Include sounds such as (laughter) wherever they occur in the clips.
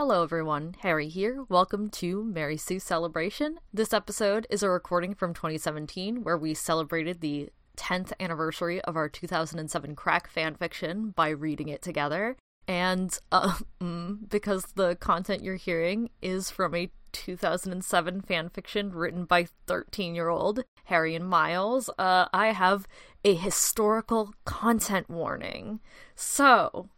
Hello, everyone. Harry here. Welcome to Mary Sue Celebration. This episode is a recording from 2017 where we celebrated the 10th anniversary of our 2007 crack fanfiction by reading it together. And uh, (laughs) mm, because the content you're hearing is from a 2007 fanfiction written by 13 year old Harry and Miles, uh, I have a historical content warning. So,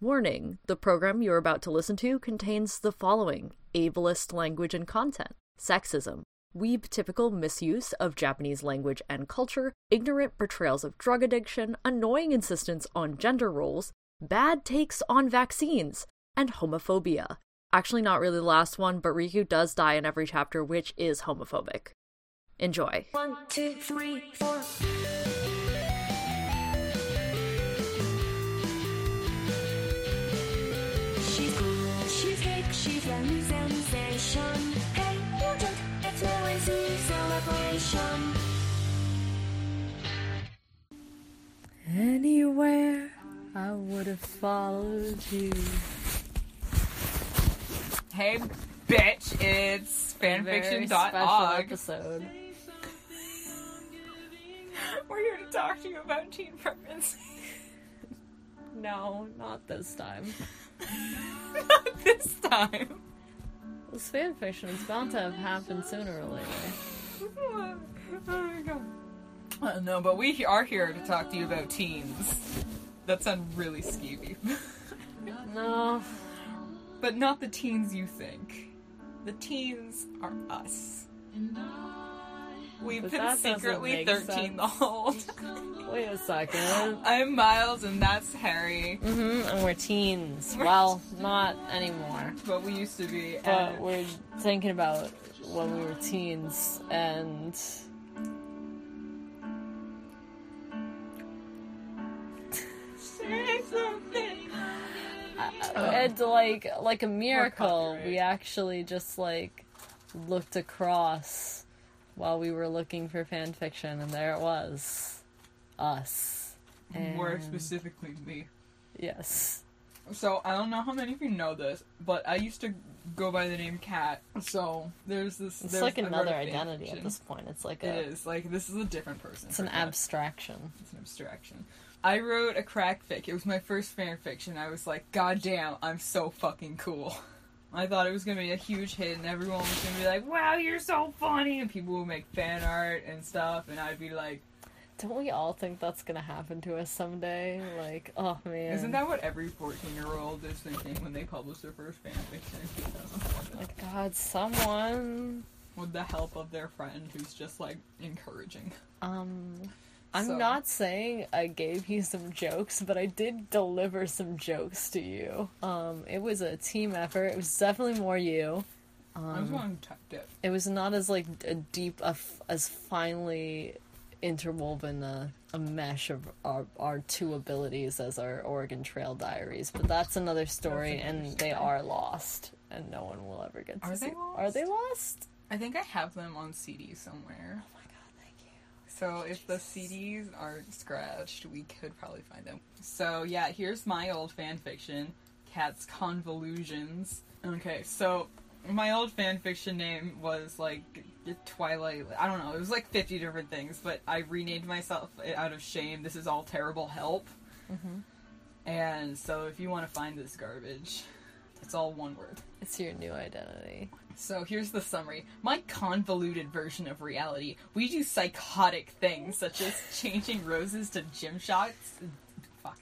warning the program you're about to listen to contains the following ableist language and content sexism, weeb typical misuse of Japanese language and culture, ignorant portrayals of drug addiction, annoying insistence on gender roles, bad takes on vaccines, and homophobia. Actually, not really the last one, but Riku does die in every chapter, which is homophobic. Enjoy. One, two, three, four. She's hip, a new sensation. Hey, look, it's noisy celebration. Anywhere I would have followed you. Hey, bitch, it's fanfiction.org. episode. We're here to talk to you about teen pregnancy. No, not this time. (laughs) Not this time. This fanfiction is bound to have happened sooner or later. oh my god. Uh, no, but we are here to talk to you about teens. That sounds really skeevy. (laughs) No, but not the teens you think. The teens are us. We've But been secretly 13 sense. the whole (laughs) time. wait a second. I'm Miles and that's Harry. Mm hmm and we're teens. Well, not anymore. But we used to be. But and- we're thinking about when we were teens and. Say something. and like like a miracle, we actually just like looked across while we were looking for fan fiction, and there it was, us. More specifically, me. Yes. So I don't know how many of you know this, but I used to go by the name Cat. So there's this. It's there's- like another identity fanfiction. at this point. It's like It a, is like this is a different person. it's an abstraction. It's an abstraction. I wrote a crack fic. It was my first fan fiction. I was like, God damn, I'm so fucking cool. (laughs) I thought it was gonna be a huge hit, and everyone was gonna be like, "Wow, you're so funny!" And people would make fan art and stuff, and I'd be like, Don't we all think that's gonna happen to us someday? Like, oh man. "Isn't that what every 14 year old is thinking when they publish their first fan fiction Like, God, someone. with the help of their friend who's just like encouraging. Um, I'm So- not saying I gave you some jokes, but I did deliver some jokes to you. Um, it was a team effort. It was definitely more you. I was Um, the one who typed it. it was not as like a deep, a f- as finely interwoven a, a mesh of our, our two abilities as our Oregon Trail diaries. But that's another story, That's and they are lost, and no one will ever get to Are see. they Are they lost? I think I have them on CD somewhere. Oh my god, thank you. So if the CDs aren't scratched, we could probably find them. So yeah, here's my old fan fiction, Cat's Convolutions. Okay, so my old fan fiction name was like Twilight. I don't know. It was like 50 different things, but I renamed myself out of shame. This is all terrible help. Mhm. And so if you want to find this garbage, it's all one word. It's your new identity. So here's the summary. My convoluted version of reality. We do psychotic things such as changing roses to gym shots. Fuck.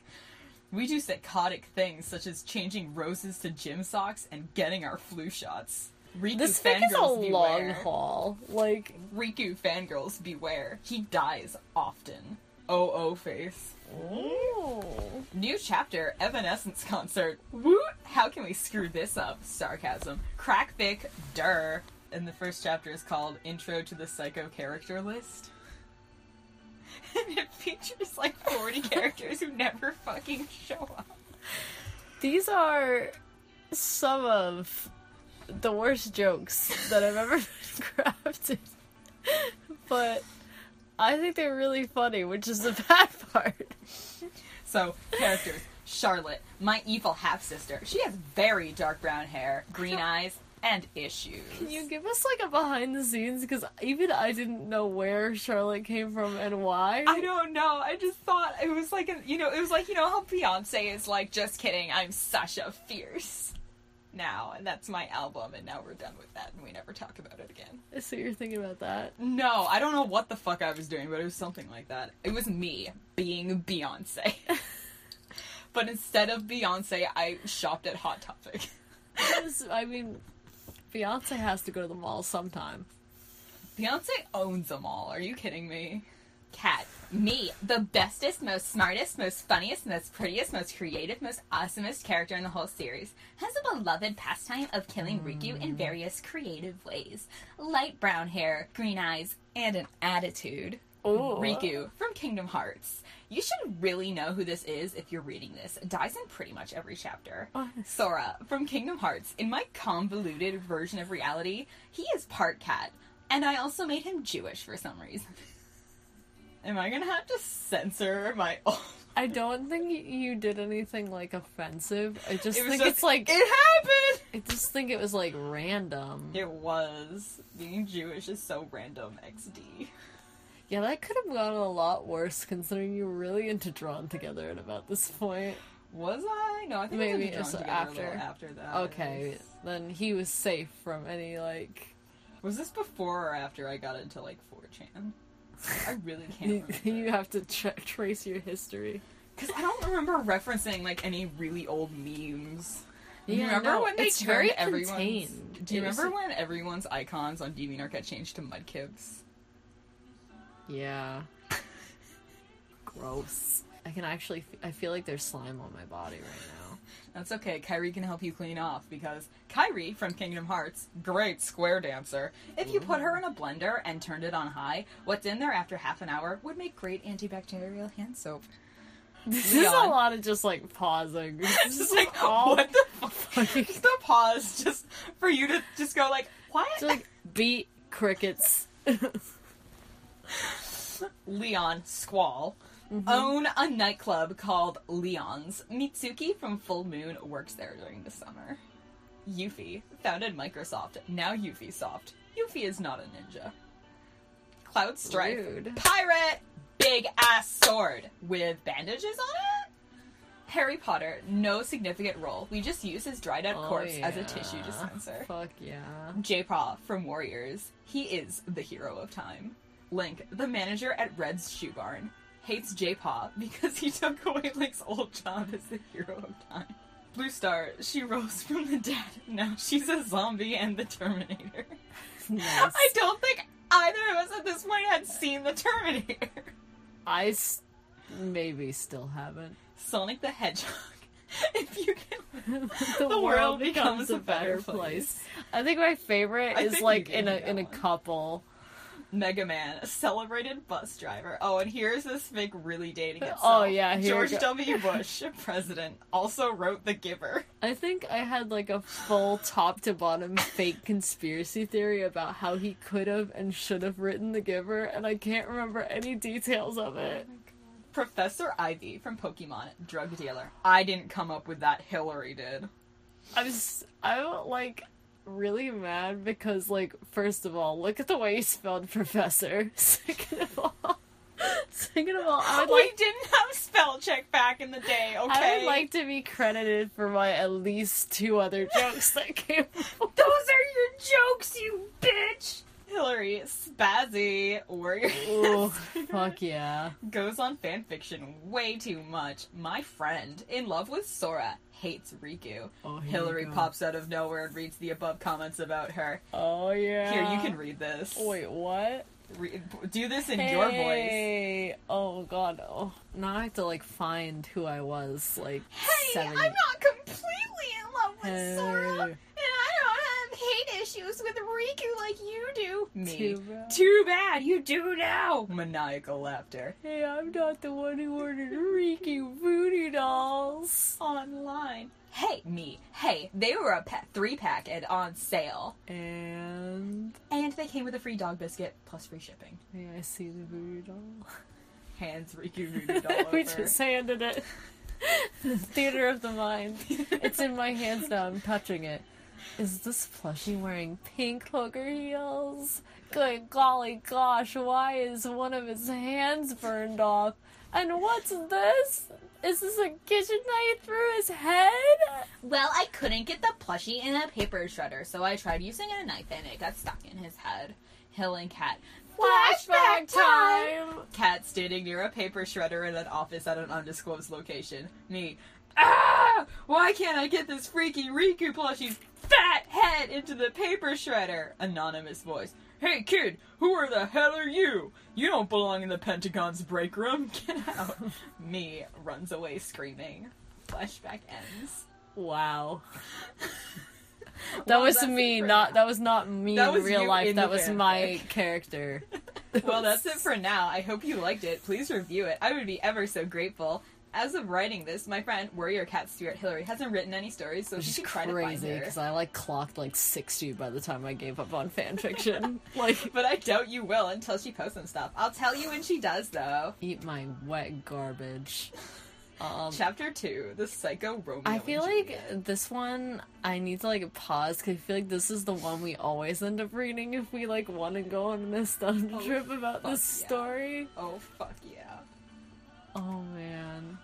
We do psychotic things such as changing roses to gym socks and getting our flu shots. Riku This fic is a fangirls long haul. Like, Riku fangirls beware. He dies often. Oh oh face. Ooh. New chapter, Evanescence concert. Woot! How can we screw this up? Sarcasm. Crack fic, der. And the first chapter is called Intro to the Psycho Character List. (laughs) And it features like 40 (laughs) characters who never fucking show up. These are some of the worst jokes that I've ever (laughs) crafted. But I think they're really funny, which is the (laughs) bad part. So, characters. Charlotte, my evil half sister. She has very dark brown hair, green (laughs) eyes, and issues. Can you give us like a behind the scenes? Because even I didn't know where Charlotte came from and why. I don't know. I just thought it was like a, you know, it was like you know how Beyonce is like, just kidding. I'm Sasha Fierce now, and that's my album, and now we're done with that, and we never talk about it again. So you're thinking about that? No, I don't know what the fuck I was doing, but it was something like that. It was me being Beyonce. (laughs) but instead of Beyonce, I shopped at Hot Topic. (laughs) I mean, Beyonce has to go to the mall sometime. Beyonce owns them all. Are you kidding me? Cat, me, the bestest, most smartest, most funniest, most prettiest, most creative, most awesomest character in the whole series, has a beloved pastime of killing Riku in hmm. various creative ways. Light brown hair, green eyes, and an attitude. Ooh. Riku from Kingdom Hearts. You should really know who this is if you're reading this. Dies in pretty much every chapter. Sora from Kingdom Hearts. In my convoluted version of reality, he is part cat, and I also made him Jewish for some reason. (laughs) Am I gonna have to censor my? (laughs) I don't think you did anything like offensive. I just It was think just- it's like it happened. I just think it was like random. It was being Jewish is so random. XD. Yeah, that could have gone a lot worse considering you were really into Drawn Together at about this point. Was I? No, I think Maybe I did was Drawn Together a little after. after that. Okay, then he was safe from any like. Was this before or after I got into like 4chan? I really can't You, have to tra- trace your history. Because I don't remember referencing like any really old memes. Do you Yeah, remember no, when they it's very everyone's? contained. Do you remember when everyone's icons on DeviantArt got changed to mudkips? Yeah. (laughs) Gross. I can actually. f- I feel like there's slime on my body right now. That's okay. Kairi can help you clean off because Kairi from Kingdom Hearts, great square dancer. If you put her in a blender and turned it on high, what's in there after half an hour would make great antibacterial hand soap. This is a lot of just like pausing. (laughs) This It's is just like, all what the (laughs) fuck? Just a pause, just for you to just go like, what? just like beat crickets. (laughs) Leon Squall Mm-hmm. own a nightclub called Leon's. Mitsuki from Full Moon works there during the summer. Yuffie founded Microsoft, now Yuffie Soft. Yuffie is not a ninja. Cloud Strife, Rude. pirate, big ass sword with bandages on it. Harry Potter, no significant role. We just use his dried out Oh, corpse as a tissue dispenser. Fuck yeah. Jaypaw from Warriors. He is the hero of time. Link, the manager at Red's Shoe Barn, hates Jaypaw (laughs) because he took away Link's old job as the hero of time. Bluestar, she rose from the dead. Now she's a zombie and the Terminator. Nice. I don't think either of us at this point had seen the Terminator. I s- maybe still haven't. Sonic the Hedgehog. (laughs) If you can (laughs) the, world becomes a better place. I think my favorite I is like in a in a couple. Mega Man, a celebrated bus driver. Oh, and here's this fic really dating oh, itself. Oh, yeah, George. W. (laughs) Bush, president, also wrote The Giver. I think I had like a full top to bottom fake conspiracy theory about how he could have and should have written The Giver, and I can't remember any details of it. Oh Professor Ivy from Pokemon, drug dealer. I didn't come up with that. Hillary did. I'm s- I'm like really mad because like first of all, look at the way you spelled professor. (laughs) Second of all, second of all, I would we like didn't have spell check back in the day. Okay, I would like to be credited for my at least two other (laughs) jokes that came. before. Those are your jokes, you bitch. Hillary Spazzy Warrior Ooh, (laughs) fuck yeah. goes on fanfiction way too much. My friend, in love with Sora, hates Riku. Oh, Hillary pops out of nowhere and reads the above comments about her. Oh yeah. Here, you can read this. Wait, what? Re- do this in your voice. Hey. Oh god, no. Now I have to like find who I was like Hey, seven. I'm not completely in love with Hey. Sora, and I hate issues with Riku like you do. Me. Too bad. Too bad, you do now. Maniacal laughter. Hey, I'm not the one who ordered Riku voodoo dolls. Online. Hey, me. Hey, they were a pa- three pack and on sale. And And they came with a free dog biscuit plus free shipping. may I see the voodoo doll? (laughs) Hands Riku voodoo (laughs) doll over. we just handed it. (laughs) Theater of the mind. It's in my hands now. I'm touching it. Is this plushie wearing pink hooker heels? Good golly gosh, why is one of his hands burned off? And what's this? Is this a kitchen knife through his head? Well, I couldn't get the plushie in a paper shredder, so I tried using a knife and it got stuck in his head. Hill and Cat. Flashback time! Cat standing near a paper shredder in an office at an undisclosed location. Me. Ah! Why can't I get this freaky Riku plushie's fat head into the paper shredder? Anonymous voice. Hey kid, who are the hell are you? You don't belong in the Pentagon's break room. (laughs) Get out. Me runs away screaming. Flashback ends. Wow. (laughs) That Well, was me, not now. that was not me That in real life. in That was my (laughs) character. well, that's it for now. I hope you liked it. Please review it. I would be ever so grateful. As of writing this, my friend Warrior Cat Stuart Hillary hasn't written any stories, so Which she should try crazy because I like clocked like sixty by the time I gave up on fan fiction. (laughs) like, But I doubt you will until she posts some stuff. I'll tell you when she does, though. eat my wet garbage. (laughs) Um, Chapter two: The Psycho Romeo. I feel like this one I need to like pause because I feel like this is the one we always end up reading if we like want to go on a nostalgia Oh, trip about this yeah. story. Oh fuck yeah. Oh man.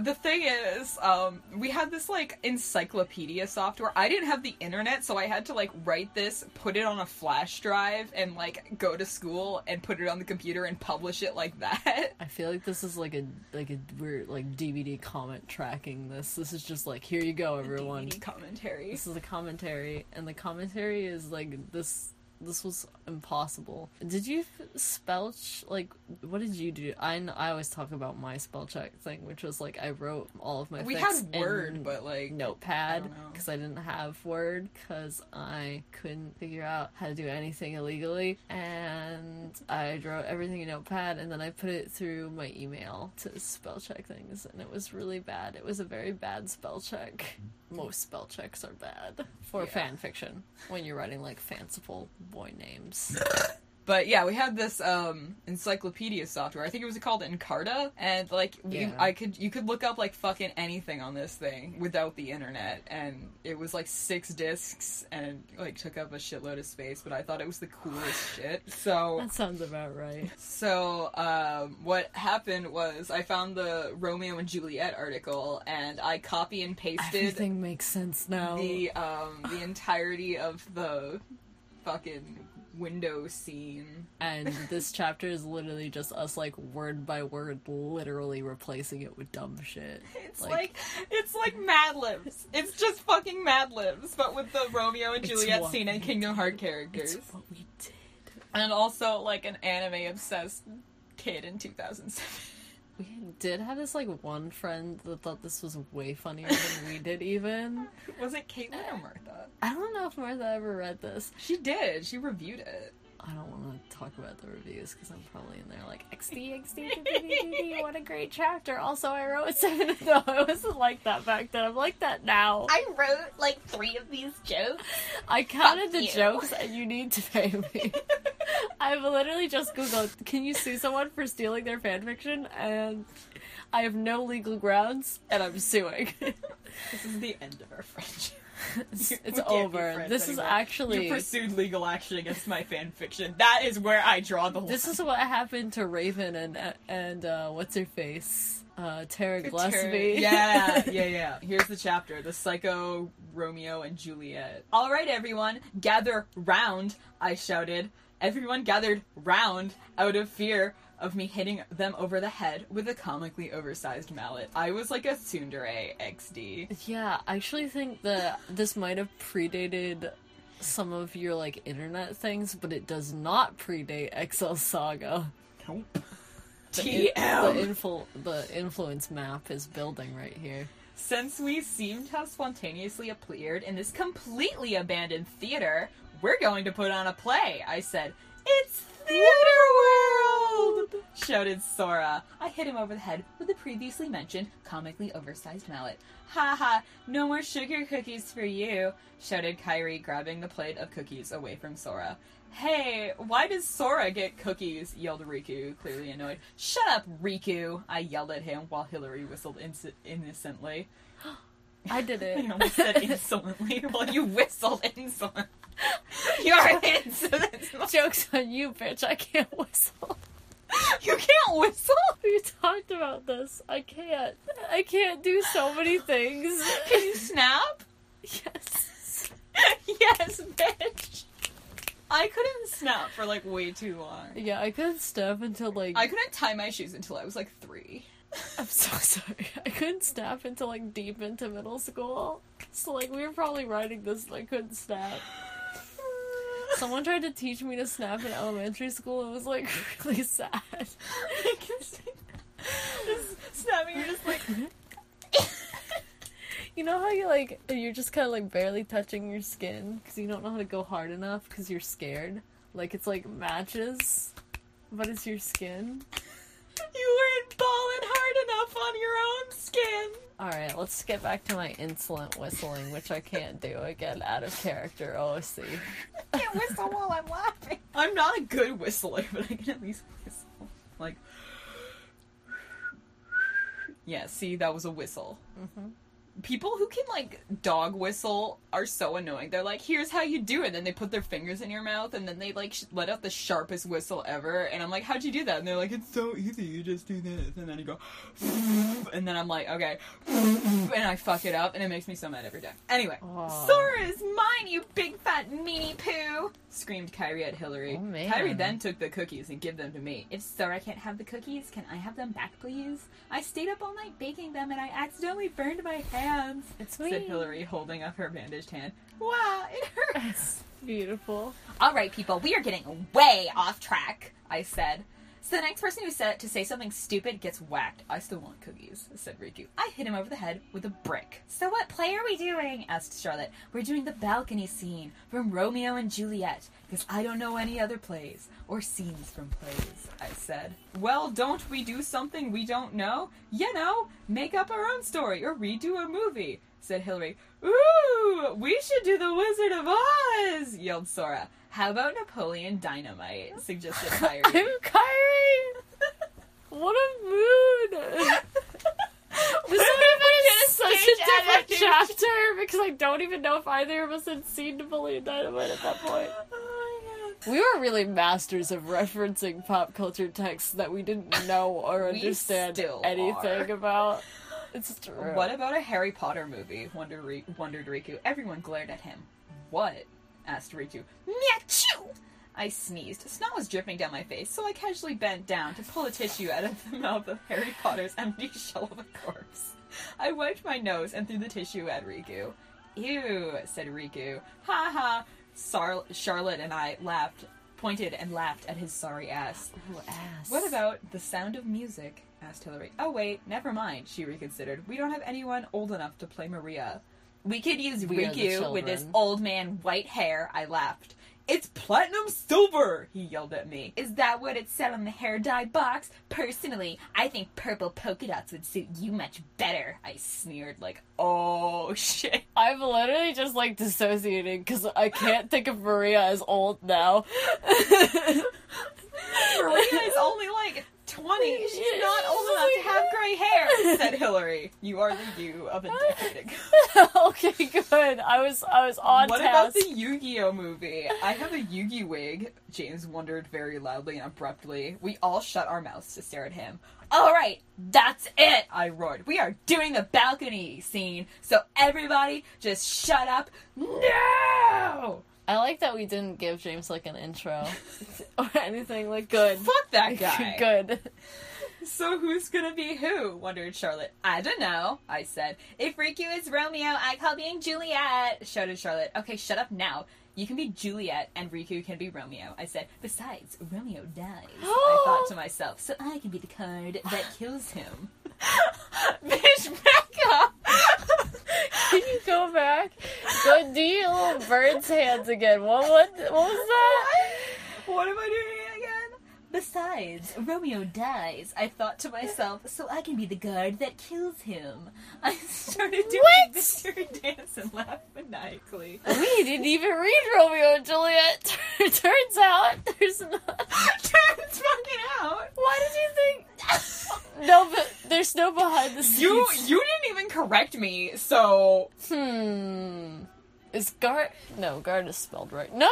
The thing is, um, we had this like encyclopedia software. I didn't have the internet, so I had to like write this, put it on a flash drive, and like go to school and put it on the computer and publish it like that. I feel like this is like a like a weird like DVD comment tracking this. This is just like here you go everyone. DVD commentary. This is a commentary, and the commentary is like this. This was impossible. Did you spell ch- like what did you do? I I always talk about my spell check thing, which was like I wrote all of my. We had Word, but like Notepad I because I didn't have Word because I couldn't figure out how to do anything illegally, and I wrote everything in Notepad, and then I put it through my email to spell check things, and it was really bad. It was a very bad spell check. Most spell checks are bad for Yeah. fan fiction when you're writing like fanciful boy names. (laughs) But yeah, we had this um encyclopedia software. I think it was called Encarta, and like we, Yeah. I could you could look up like fucking anything on this thing without the internet, and it was like six discs and like took up a shitload of space. But I thought it was the coolest shit. So That sounds about right. so um, what happened was I found the Romeo and Juliet article, and I copy and pasted Everything makes sense now. the um the entirety of the fucking window scene. And this chapter is literally just us, like, word by word, literally replacing it with dumb shit. It's like, it's like Mad Libs. It's just fucking Mad Libs, but with the Romeo and Juliet scene and Kingdom Heart it's characters, what we did. and also like an anime obsessed kid in 2007. We did have this, like, one friend that thought this was way funnier than we (laughs) did, even. Was it Caitlin or Martha? I don't know if Martha ever read this. She did. She reviewed it. I don't want to talk about the reviews because I'm probably in there like XD XD XD, what a great chapter. Also, I wrote seven. No, (laughs) I wasn't like that back then. I'm like that now. I wrote like three of these jokes. I counted Fuck the you. jokes, and you need to pay me. (laughs) I've literally just googled, "Can you sue someone for stealing their fanfiction?" and I have no legal grounds, and I'm suing. This is the end of our friendship. It's it's over. This is actually You pursued legal action against my fan fiction. That is where I draw the line. This is what happened to Raven and and uh, what's her face, uh, Tara Gilesbie. (laughs) yeah, yeah, yeah. Here's the chapter: the psycho Romeo and Juliet. All right, everyone, gather round! I shouted. Everyone gathered round out of fear of me hitting them over the head with a comically oversized mallet. I was like a tsundere XD. yeah. I actually think that this might have predated some of your like internet things, but it does not predate Excel Saga. Nope. (laughs) The, TM. the, influ- the influence map is building right here. Since we seem to have spontaneously appeared in this completely abandoned theater, we're going to put on a play, I said. It's Theater gold! shouted Sora. I hit him over the head with the previously mentioned comically oversized mallet. Ha ha, no more sugar cookies for you, shouted Kairi, grabbing the plate of cookies away from Sora. Hey, why does Sora get cookies? yelled Riku, clearly annoyed. Shut up, Riku! I yelled at him while Hillary whistled inc- innocently. (gasps) I did it. (laughs) I almost said insolently (laughs) while you whistled insolent. (laughs) You're insolent. Joke's on you, bitch. I can't whistle. You can't whistle? (laughs) We talked about this. I can't. I can't do so many things. (laughs) Can you snap? Yes. (laughs) yes, bitch. I couldn't snap for like way too long. Yeah, I couldn't snap until like. I couldn't tie my shoes until I was like three. I'm so sorry. I couldn't snap until like deep into middle school. So like we were probably writing this and I couldn't snap. Someone tried to teach me to snap in elementary school. It was like (laughs) really sad. I can see- Just snapping, you're just like. (laughs) You know how you like you're just kind of like barely touching your skin because you don't know how to go hard enough because you're scared. Like it's like matches, but it's your skin. You weren't balling hard enough on your own skin. All right, let's get back to my insolent whistling, which I can't do again out of character. OC. I can't whistle while I'm laughing. (laughs) I'm not a good whistler, but I can at least whistle. Like. (sighs) Yeah, see, that was a whistle. Mhm. People who can, like, dog whistle are so annoying. They're like, here's how you do it. And then they put their fingers in your mouth and then they, like, sh- let out the sharpest whistle ever. And I'm like, how'd you do that? And they're like, it's so easy. You just do this. And then you go, (laughs) and then I'm like, okay. (laughs) And I fuck it up and it makes me so mad every time. Anyway. Aw. Sora is mine, you big fat meanie poo! Screamed Kairi at Hillary. Oh, man. Kairi then took the cookies and gave them to me. If Sora can't have the cookies, can I have them back, please? I stayed up all night baking them and I accidentally burned my hands. It's Said. Hillary, holding up her bandaged hand. Wow, it hurts. Beautiful. All right, people, we are getting way off track. I said. So the next person who said to say something stupid gets whacked. I still want cookies, said Riku. I hit him over the head with a brick. So what play are we doing? asked Charlotte. We're doing the balcony scene from Romeo and Juliet, because I don't know any other plays or scenes from plays, I said. Well, don't we do something we don't know? You know, make up our own story or redo a movie, said Hillary. Ooh, we should do the Wizard of Oz, yelled Sora. How about Napoleon Dynamite, suggested (laughs) Kairi. I'm Kairi. what a mood. (laughs) This would have such a different adaptation. chapter because I don't even know if either of us had seen Napoleon Dynamite at that (laughs) point. Oh. We were really masters of referencing pop culture texts that we didn't know or understand anything are. about. It's true. What about a Harry Potter movie? Wondered, Ri- wondered Riku. Everyone glared at him. What? asked Riku. Meachoo! I sneezed. Snot was dripping down my face, so I casually bent down to pull a tissue out of the (laughs) mouth of Harry Potter's empty (laughs) shell of a corpse. I wiped my nose and threw the tissue at Riku. Ew, said Riku. Ha ha. Sar- Charlotte and I laughed, pointed and laughed at his sorry ass. Ooh, ass. What about the sound of music? Asked Hillary. Oh, wait, never mind, she reconsidered. We don't have anyone old enough to play Maria. We could use We Riku with his old man white hair, I laughed. It's platinum silver, he yelled at me. Is that what it said on the hair dye box? Personally, I think purple polka dots would suit you much better. I sneered like, oh (laughs) shit. I'm literally just like dissociating because I can't think of Maria as old now. (laughs) Maria is only like 20. She's not old enough to have gray hair, (laughs) said Hillary. You are the you of a decade ago. okay, good. I was I was on what about the Yu-Gi-Oh movie? I have a Yu-Gi wig. James wondered very loudly and abruptly. We all shut our mouths to stare at him. All right, that's it! I roared. We are doing the balcony scene, so everybody just shut up now! I like that we didn't give James like an intro (laughs) or anything. Like good. Fuck that (laughs) guy. good. So who's gonna be who? wondered Charlotte. I don't know, I said. If Riku is Romeo, I call being Juliet, shouted Charlotte. Okay, shut up now. You can be Juliet and Riku can be Romeo. I said, besides, Romeo dies. I thought (gasps) to myself, so I can be the card that kills him. (laughs) Bitch, back up! Can you go back? Go do your little bird's hands again. What what what was that? what am I doing again? Besides, Romeo dies. I thought to myself, so I can be the guard that kills him. (laughs) I started doing What? the mystery dance and laughed maniacally. We didn't even read Romeo and Juliet. (laughs) Turns out there's not. Turns fucking out. Why did you think? No, but there's no behind the scenes. You you didn't even correct me, so Hmm. Is guard? No, guard is spelled right. No,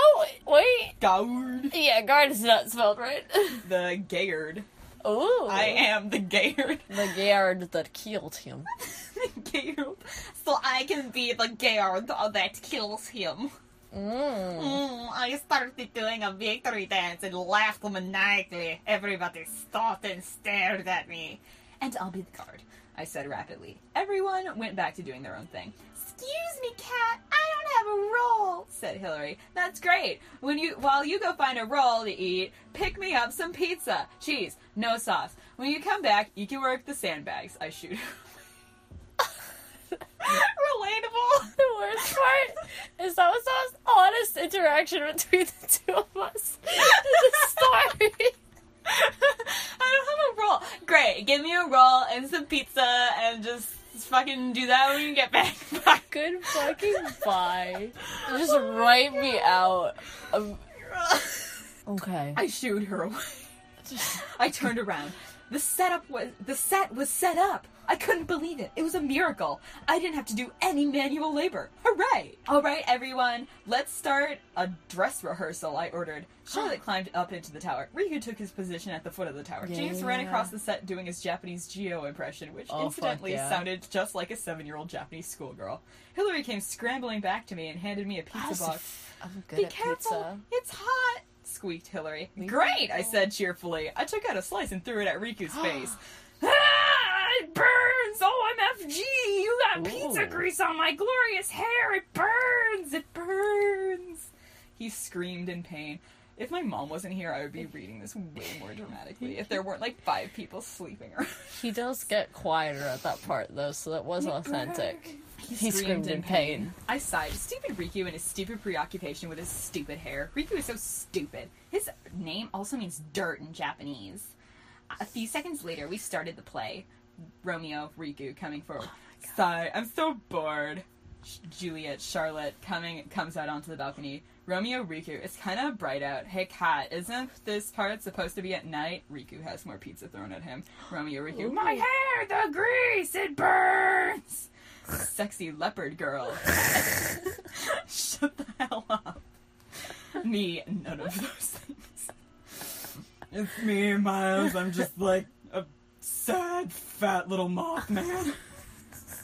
wait. Guard. Yeah, guard is not spelled right. (laughs) the Gayard. Oh, I am the Gayard. the guard that killed him. (laughs) the Gayard. So I can be the Gayard that kills him. Mm. Mm, I started doing a victory dance and laughed maniacally. Everybody stopped and stared at me. And I'll be the guard, I said rapidly. Everyone went back to doing their own thing. Excuse me, cat. I don't have a roll, said Hillary. That's great. When you while you go find a roll to eat, pick me up some pizza. Cheese, no sauce. When you come back, you can work the sandbags. I shoot. (laughs) Relatable. (laughs) The worst part is that was the most honest interaction between the two of us story. (laughs) I don't have a roll. Great. Give me a roll and some pizza and just fucking do that when you get back. (laughs) Good fucking bye. Just write me out. Um, okay. I shooed her away. I turned around. The setup was the set was set up. I couldn't believe it. It was a miracle. I didn't have to do any manual labor. Hooray! All right, everyone, let's start a dress rehearsal. I ordered. Charlotte (gasps) climbed up into the tower. Riku took his position at the foot of the tower. James ran Yeah. across the set doing his Japanese Geo impression, which Oh, incidentally yeah. sounded just like a seven-year-old Japanese schoolgirl. Hillary came scrambling back to me and handed me a pizza box. I'm good Be at careful, pizza. it's hot! squeaked Hillary. Great, I said cheerfully. I took out a slice and threw it at Riku's (gasps) face. (gasps) Ah! It burns! Oh, OMFG! You got pizza Ooh. grease on my glorious hair! It burns! It burns! He screamed in pain. If my mom wasn't here, I would be reading this way more dramatically. If there weren't like five people sleeping around. He does get quieter at that part though, so that was authentic. He, screamed in pain. I sighed. Stupid Riku and his stupid preoccupation with his stupid hair. Riku is so stupid. His name also means dirt in Japanese. A few seconds later, we started the play. Romeo, Riku coming forward. Sigh. I'm so bored. Juliet, Charlotte coming comes out onto the balcony. Romeo, Riku. It's kind of bright out. Hey, cat, isn't this part supposed to be at night? Riku has more pizza thrown at him. Romeo, Riku. My hair, the grease, it burns. Sexy leopard girl. (laughs) Shut the hell up. Me, none of those things. It's me, Miles. I'm just like sad, fat little Mothman.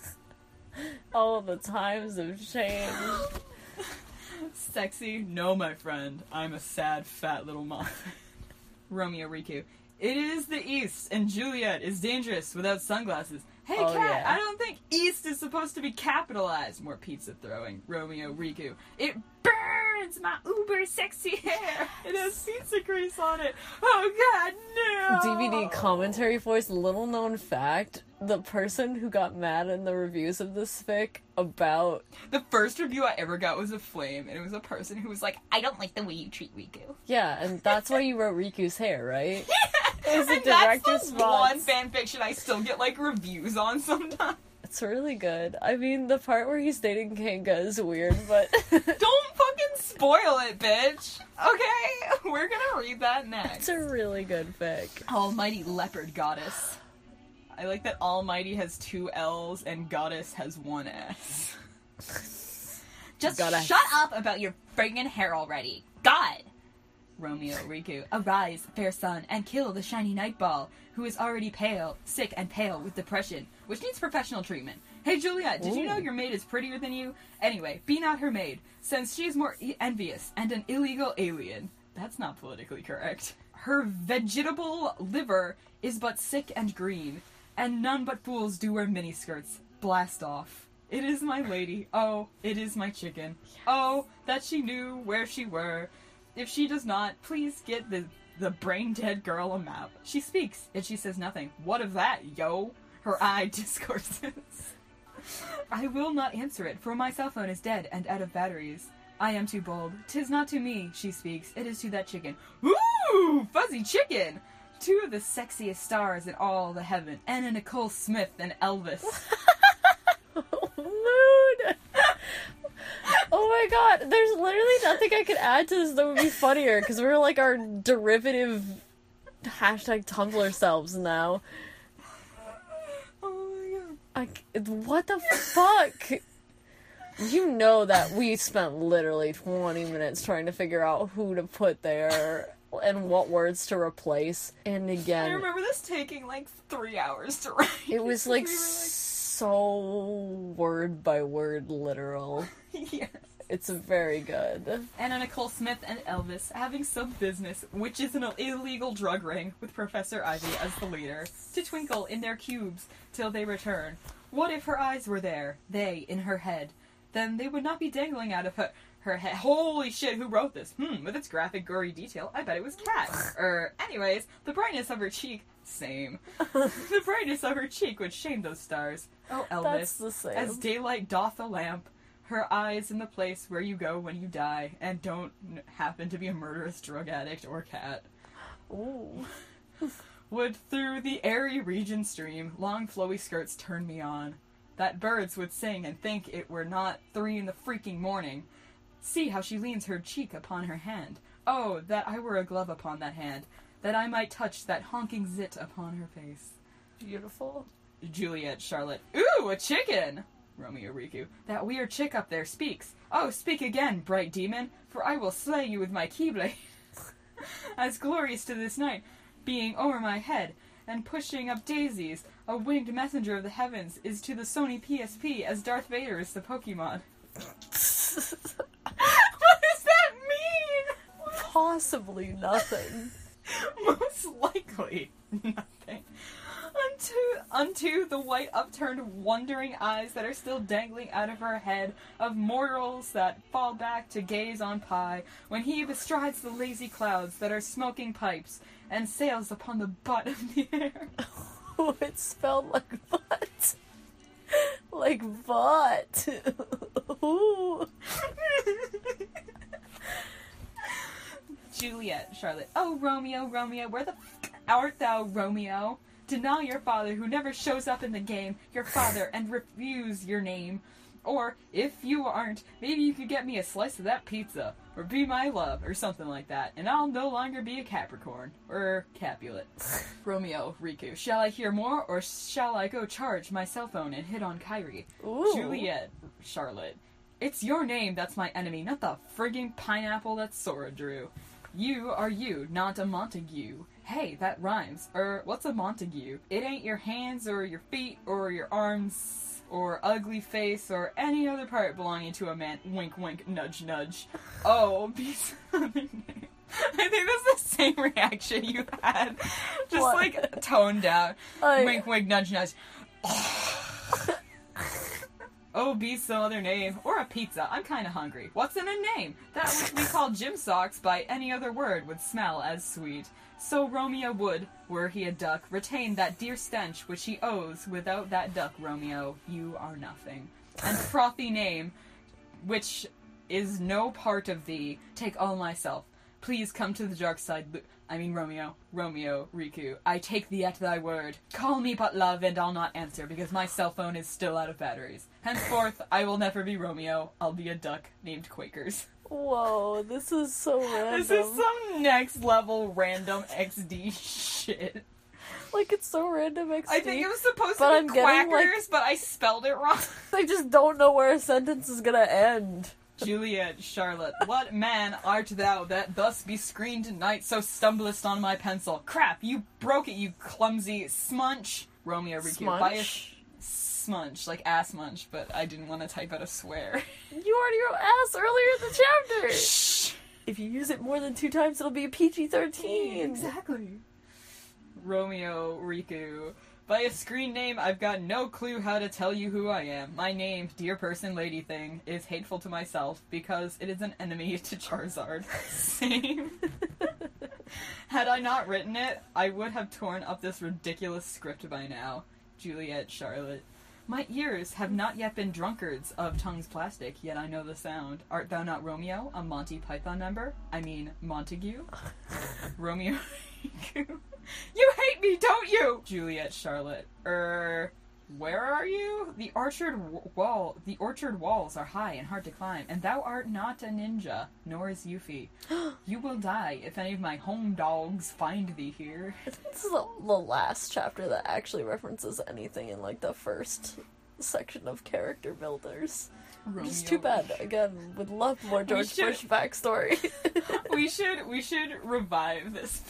(laughs) All the times have changed. Sexy? No, my friend. I'm a sad, fat little Mothman. (laughs) Romeo Riku. It is the East, and Juliet is dangerous without sunglasses. Hey, Oh, Cat, yeah. I don't think East is supposed to be capitalized. More pizza throwing. Romeo Riku. It burns my uber sexy hair. It has pizza grease on it. Oh, God, no. DVD commentary voice, little known fact, the person who got mad in the reviews of this fic about The first review I ever got was a flame, and it was a person who was like, I don't like the way you treat Riku. Yeah, and that's why you wrote Riku's hair, right? (laughs) It was a and direct that's the one response. fan fiction I still get like reviews on sometimes. It's really good. I mean, the part where he's dating Kanga is weird, but (laughs) Don't fucking spoil it, bitch. Okay, (laughs) we're gonna read that next. it's a really good fic. Almighty leopard goddess. I like that Almighty has two L's and goddess has one S. (laughs) Just Goddess. shut up about your friggin' hair already. God! Romeo, Riku, arise, fair sun, and kill the shiny night ball, who is already pale, sick and pale with depression, which needs professional treatment. Hey Juliet, did you know your maid is prettier than you? Anyway, be not her maid, since she is more e- envious and an illegal alien. That's not politically correct. Her vegetable liver is but sick and green, and none but fools do wear miniskirts. Blast off. It is my lady. Oh, it is my chicken. Oh, that she knew where she were. If she does not, please get the the brain dead girl a map. She speaks, and she says nothing. What of that, yo? Her eye (laughs) discourses. I will not answer it, for my cell phone is dead and out of batteries. I am too bold. Tis not to me, she speaks. It is to that chicken. Ooh, fuzzy chicken! Two of the sexiest stars in all the heaven, Anna Nicole Smith and Elvis. (laughs) Mood. (laughs) Oh my god, there's literally nothing I could add to this that would be funnier because we're like our derivative hashtag Tumblr selves now. oh my god. I what the fuck? You know that we spent literally 20 minutes trying to figure out who to put there and what words to replace. And again, I remember this taking like three hours to write. it was (laughs) like We were so word by word literal. (laughs) yes. It's very good. Anna Nicole Smith and Elvis having some business, which is an illegal drug ring, with Professor Ivy as the leader, to twinkle in their cubes till they return. What if her eyes were there, they in her head? Then they would not be dangling out of her, her head. Holy shit, who wrote this? Hmm, with its graphic, gory detail, I bet it was Cat. (laughs) er, anyways, the brightness of her cheek, same. (laughs) the brightness of her cheek would shame those stars. Oh, Elvis. That's the same. As daylight doth a lamp, her eyes in the place where you go when you die and don't n- happen to be a murderous drug addict or cat. Ooh. (laughs) Would through the airy region stream, long flowy skirts turn me on. That birds would sing and think it were not three in the freaking morning. See how she leans her cheek upon her hand. Oh, that I were a glove upon that hand, that I might touch that honking zit upon her face. Beautiful. Juliet, Charlotte. Ooh, a chicken! Romeo Riku. That weird chick up there speaks. Oh, speak again, bright demon, for I will slay you with my keyblade. (laughs) As glorious to this night, being o'er my head, and pushing up daisies, a winged messenger of the heavens is to the Sony PSP as Darth Vader is to Pokemon. (laughs) what does that mean? Possibly nothing. (laughs) Most likely nothing. Unto, unto the white upturned wondering eyes that are still dangling out of her head of mortals that fall back to gaze on Pi when he bestrides the lazy clouds that are smoking pipes and sails upon the butt of the air. (laughs) Oh, it spelled like butt. Like butt. (laughs) Juliet, Charlotte. Oh, Romeo, Romeo, where the f art thou, Romeo? Deny your father who never shows up in the game, your father, and refuse your name. Or, if you aren't, maybe you could get me a slice of that pizza, or be my love, or something like that, and I'll no longer be a Capricorn, or Capulet. (laughs) Romeo, Riku, shall I hear more, or shall I go charge my cell phone and hit on Kairi? Ooh. Juliet, Charlotte. It's your name that's my enemy, not the frigging pineapple that Sora drew. You are you, not a Montague. Hey, that rhymes. Er, what's a Montague? It ain't your hands or your feet or your arms or ugly face or any other part belonging to a man. Wink, wink, nudge, nudge. Oh, (laughs) be something. I think that's the same reaction you had. Just What? like toned down. Wink, wink, nudge, nudge. Oh, (laughs) (laughs) Oh, be some other name. Or a pizza. I'm kinda hungry. What's in a name? That which we call (laughs) gym socks by any other word would smell as sweet. So Romeo would, were he a duck, retain that dear stench which he owes. Without that duck, Romeo, you are nothing. And frothy name, which is no part of thee, take all myself. Please come to the dark side. Lu- I mean, Romeo. Romeo, Riku. I take thee at thy word. Call me but love, and I'll not answer because my cell phone is still out of batteries. Henceforth, I will never be Romeo. I'll be a duck named Quakers. Whoa, this is so random. This is some next level random XD shit. like it's so random. XD. I think it was supposed But to I'm be getting, like- Quackers, but I spelled it wrong. (laughs) I just don't know where a sentence is gonna end. Juliet, Charlotte, what man art thou that thus be screened tonight, so stumblest on my pencil? Crap, you broke it, you clumsy smunch. Romeo Riku, by a Smunch. smunch, like ass munch, but I didn't want to type out a swear. You already wrote ass earlier in the chapter. Shh. if you use it more than two times, it'll be a PG thirteen. Exactly. Romeo Riku. By a screen name, I've got no clue how to tell you who I am. My name, dear person, lady thing, is hateful to myself because it is an enemy (laughs) to Charizard. Same. (laughs) Had I not written it, I would have torn up this ridiculous script by now. Juliet, Charlotte. My ears have not yet been drunkards of tongues plastic, yet I know the sound. Art thou not Romeo, a Monty Python member? I mean, Montague? (laughs) Romeo. (laughs) you hate me, don't you? Juliet Charlotte. Er. Where are you? The orchard w- wall. The orchard walls are high and hard to climb, and thou art not a ninja, nor is Yuffie. (gasps) you will die if any of my home dogs find thee here. This is the, the last chapter that actually references anything in like the first section of character builders. It's too bad. Again, would love more (laughs) George should- Bush backstory. (laughs) we should we should revive this.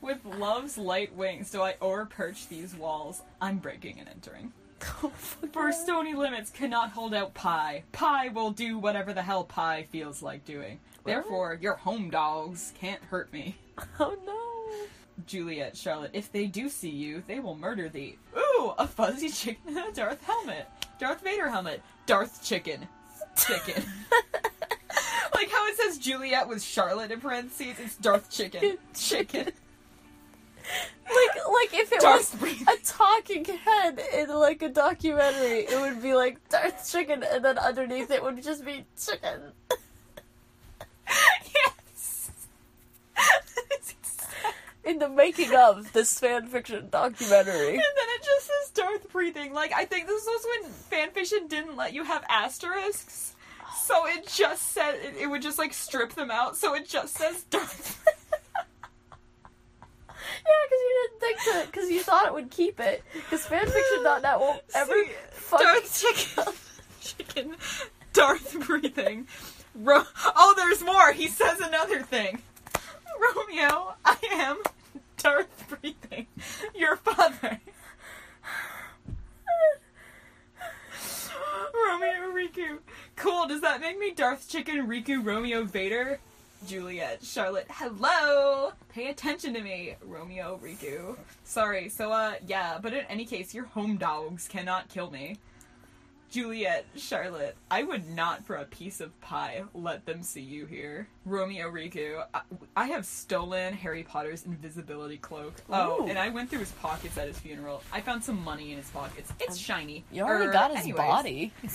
With love's light wings do I o'erperch these walls. I'm breaking and entering. (laughs) For stony limits cannot hold out pie. Pie will do whatever the hell pie feels like doing. Therefore, your home dogs can't hurt me. (laughs) oh no. Juliet, Charlotte, if they do see you, they will murder thee. Ooh, a fuzzy chicken and a Darth helmet. Darth Vader helmet. Darth chicken. Chicken. (laughs) like how it says Juliet with Charlotte in parentheses, it's Darth chicken. Chicken. Like, like if it Darth was breathing. a talking head in like a documentary, it would be like Darth Chicken, and then underneath it would just be chicken. (laughs) yes. (laughs) In the making of this fan fiction documentary. And then it just says Darth breathing. Like, I think this was when fan fiction didn't let you have asterisks. So it just said, it, it would just like strip them out, so it just says Darth. Yeah, because you didn't think to, because you thought it would keep it. Because fanfiction.net won't (laughs) ever See, fucking. Darth chicken. (laughs) chicken. Darth breathing. Ro- oh, there's more. He says another thing. Romeo, I am Darth breathing. Your father. Romeo Riku. Cool. Does that make me Darth Chicken Riku Romeo Vader? Juliet, Charlotte, hello! Pay attention to me, Romeo Riku. Sorry, so uh, yeah, but in any case, your home dogs cannot kill me. Juliet, Charlotte, I would not for a piece of pie let them see you here. Romeo Riku, I, I have stolen Harry Potter's invisibility cloak. Oh, Ooh. and I went through his pockets at his funeral. I found some money in his pockets. It's shiny. You already Er, got his anyways. body. (laughs)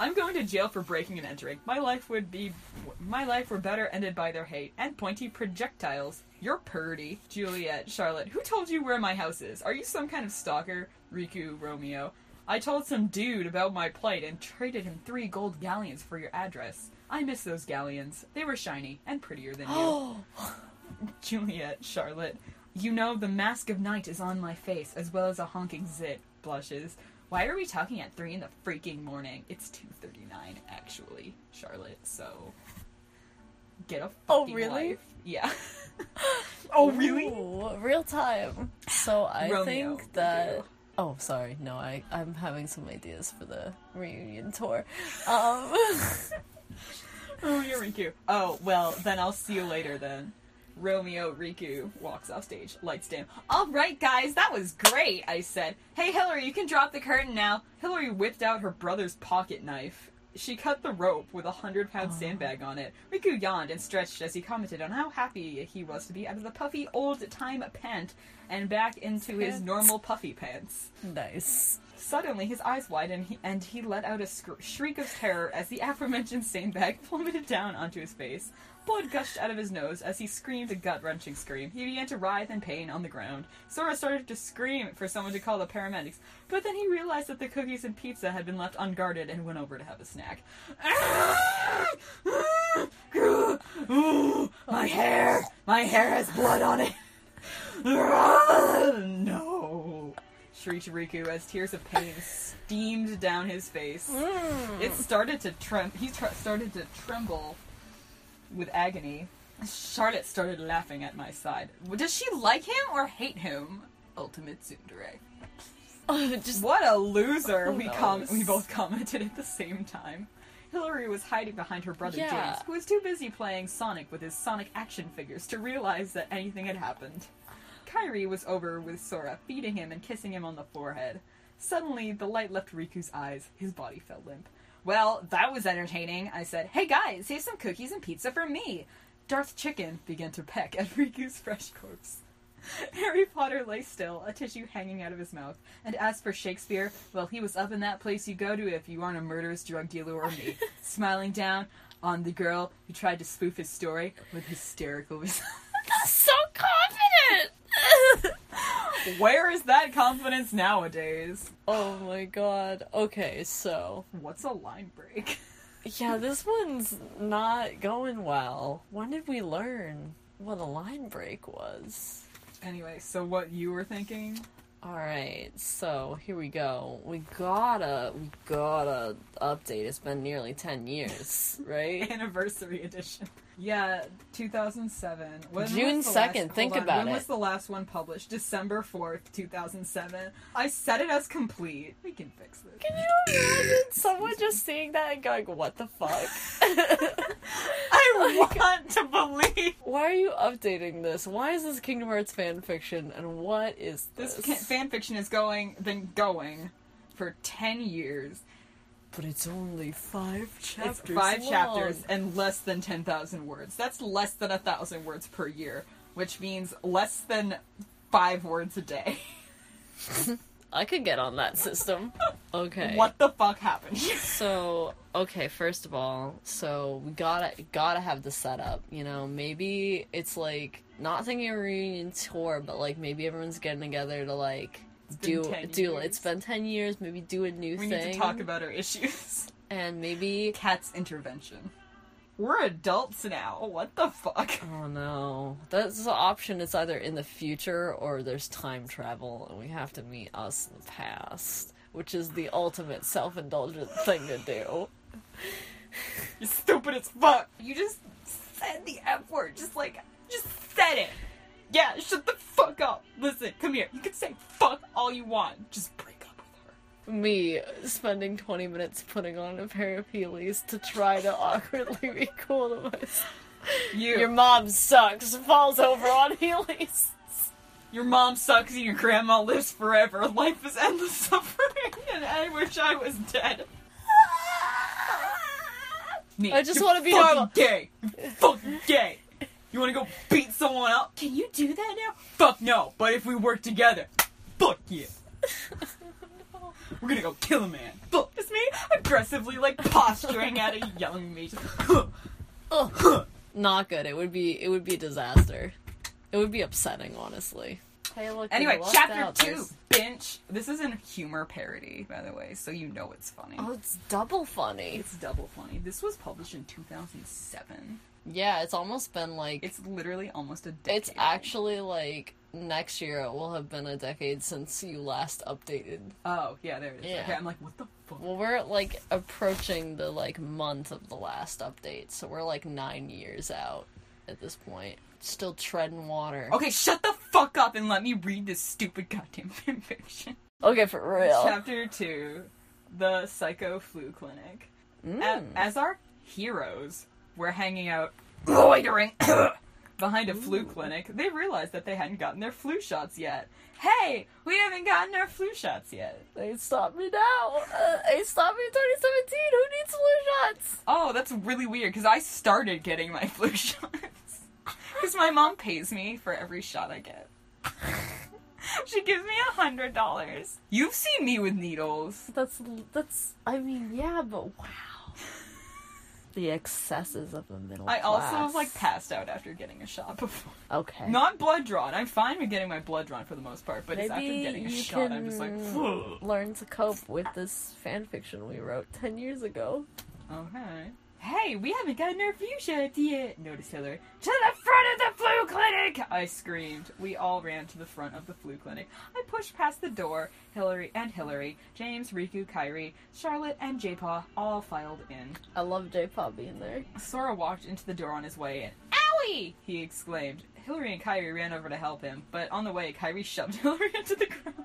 I'm going to jail for breaking and entering. My life would be, my life were better ended by their hate and pointy projectiles. You're purdy, Juliet, Charlotte. Who told you where my house is? Are you some kind of stalker, Riku, Romeo? I told some dude about my plight and traded him three gold galleons for your address. I miss those galleons. They were shiny and prettier than you. (gasps) (laughs) Juliet, Charlotte. You know the mask of night is on my face, as well as a honking zit. Blushes. Why are we talking at three in the freaking morning? It's two thirty nine, actually, Charlotte. So get a Oh, fucking really? life. Yeah. (laughs) oh really? Ooh, real time. So I Romeo, think that. Oh, sorry. No, I I'm having some ideas for the reunion tour. Um, (laughs) (laughs) Oh, you're Riku. Oh well, then I'll see you later then. Romeo Riku walks off stage, lights dim. All right, guys, that was great. I said. Hey, Hillary, you can drop the curtain now. Hillary whipped out her brother's pocket knife. She cut the rope with a hundred pound sandbag on it. Riku yawned and stretched as he commented on how happy he was to be out of the puffy old time pant and back into his normal puffy pants. nice. Suddenly, his eyes widened he- and he let out a scr- shriek of terror as the (laughs) aforementioned sandbag (laughs) plummeted down onto his face. Blood gushed out of his nose as he screamed a gut wrenching scream. He began to writhe in pain on the ground. Sora started to scream for someone to call the paramedics, but then he realized that the cookies and pizza had been left unguarded and went over to have a snack. Ooh, my hair! My hair has blood on it! no! shrieked Riku as tears of pain steamed down his face. It started to trem. He tr- started to tremble with agony. Charlotte started laughing at my side. Does she like him or hate him? Ultimate tsundere. (laughs) Oh, just What a loser! We com- we both commented at the same time. Hillary was hiding behind her brother Yeah. James, who was too busy playing Sonic with his Sonic action figures to realize that anything had happened. Kairi was over with Sora, feeding him and kissing him on the forehead. Suddenly, the light left Riku's eyes. His body fell limp. Well, that was entertaining, I said. Hey guys, here's some cookies and pizza for me. Darth Chicken began to peck at (laughs) Riku's fresh corpse. Harry Potter lay still, a tissue hanging out of his mouth. And as for Shakespeare, well, he was up in that place you go to if you aren't a murderous drug dealer or me, (laughs) smiling down on the girl who tried to spoof his story with hysterical. (laughs) results. so confident. Where is that confidence nowadays? oh my god. Okay, so What's a line break? (laughs) yeah, this one's not going well. When did we learn what a line break was? Anyway, so what you were thinking? All right, so here we go. We gotta, we gotta update. It's been nearly ten years, (laughs) right? Anniversary edition. Yeah, 2007. When June 2nd, last- think on, about When it. When was the last one published? December 4th, 2007. I set it as complete. We can fix this. Can you imagine someone just seeing that and going, "What the fuck?" (laughs) I (laughs) want to believe Why are you updating this? Why is this Kingdom Hearts fan fiction? And what is this this? fan fiction is going, been going for 10 years. But it's only five chapters. It's five long. chapters and less than 10,000 words. That's less than a thousand words per year, which means less than five words a day. (laughs) I could get on that system. Okay. What the fuck happened? (laughs) So okay, first of all, so we gotta gotta have the setup. You know, maybe it's like not thinking a reunion tour, but like maybe everyone's getting together to like been do do. years. It's been ten years. Maybe do a new We thing. need to talk about our issues. (laughs) and maybe Cat's intervention. We're adults now. What the fuck? oh no, that's the option. It's either in the future or there's time travel, and we have to meet us in the past, which is the ultimate self-indulgent thing to do. (laughs) You're stupid as fuck. You just said the F word. Just like, just said it. Yeah, shut the fuck up. Listen, come here. You can say fuck all you want. Just break up with her. me spending 20 minutes putting on a pair of Heelys to try to (laughs) awkwardly be cool to myself. You, Your mom sucks, and falls over on Heelys. your mom sucks and your grandma lives forever. Life is endless (laughs) suffering, and I wish I was dead. (laughs) Me, I just wanna be fucking normal. Gay, You're fucking gay. You want to go beat someone up? Can you do that now? Fuck no. But if we work together, fuck yeah. (laughs) We're gonna go kill a man. Fuck. Just me aggressively like posturing at a young me. Just, (laughs) (laughs) Not good. It would be it would be a disaster. It would be upsetting, honestly. Hey, look. anyway, chapter out. two. There's- Binge. This is a humor parody, by the way, so you know it's funny. Oh, it's double funny. It's double funny. This was published in 2007. Yeah, it's almost been like It's literally almost a decade. it's actually like next year it will have been a decade since you last updated. Oh, yeah, there it is. Yeah. Okay, I'm like, what the fuck? Well, we're like approaching the like month of the last update, so we're like nine years out at this point. Still treading water. Okay, shut the fuck up and let me read this stupid goddamn (laughs) fanfiction. Okay, for real. Chapter 2 The Psycho Flu Clinic. Mm. as our heroes were hanging out loitering (coughs) behind a flu clinic, they realized that they hadn't gotten their flu shots yet. Hey, we haven't gotten our flu shots yet. They stopped me now. Uh, they stopped me in 2017. Who needs flu shots? Oh, that's really weird because I started getting my (laughs) flu shots. (laughs) Because my mom pays me for every shot I get. (laughs) she gives me a hundred dollars. You've seen me with needles. That's that's. I mean, yeah, but wow. The excesses of the middle I class. also like passed out after getting a shot before. Okay. Not blood drawn. I'm fine with getting my blood drawn for the most part, but it's after Maybe getting a you shot, I'm just like, can learn to cope with this fan fiction we wrote ten years ago. okay. Hey, we haven't gotten our shots yet. Noticed Hillary. To the front of the flu clinic! I screamed. We all ran to the front of the flu clinic. I pushed past the door. Hillary and Hillary, James, Riku, Kairi, Charlotte, and Jaypaw all filed in. I love Jaypaw being there. Sora walked into the door on his way in. Owie! He exclaimed. Hillary and Kairi ran over to help him, but on the way, Kairi shoved (laughs) Hillary into the ground.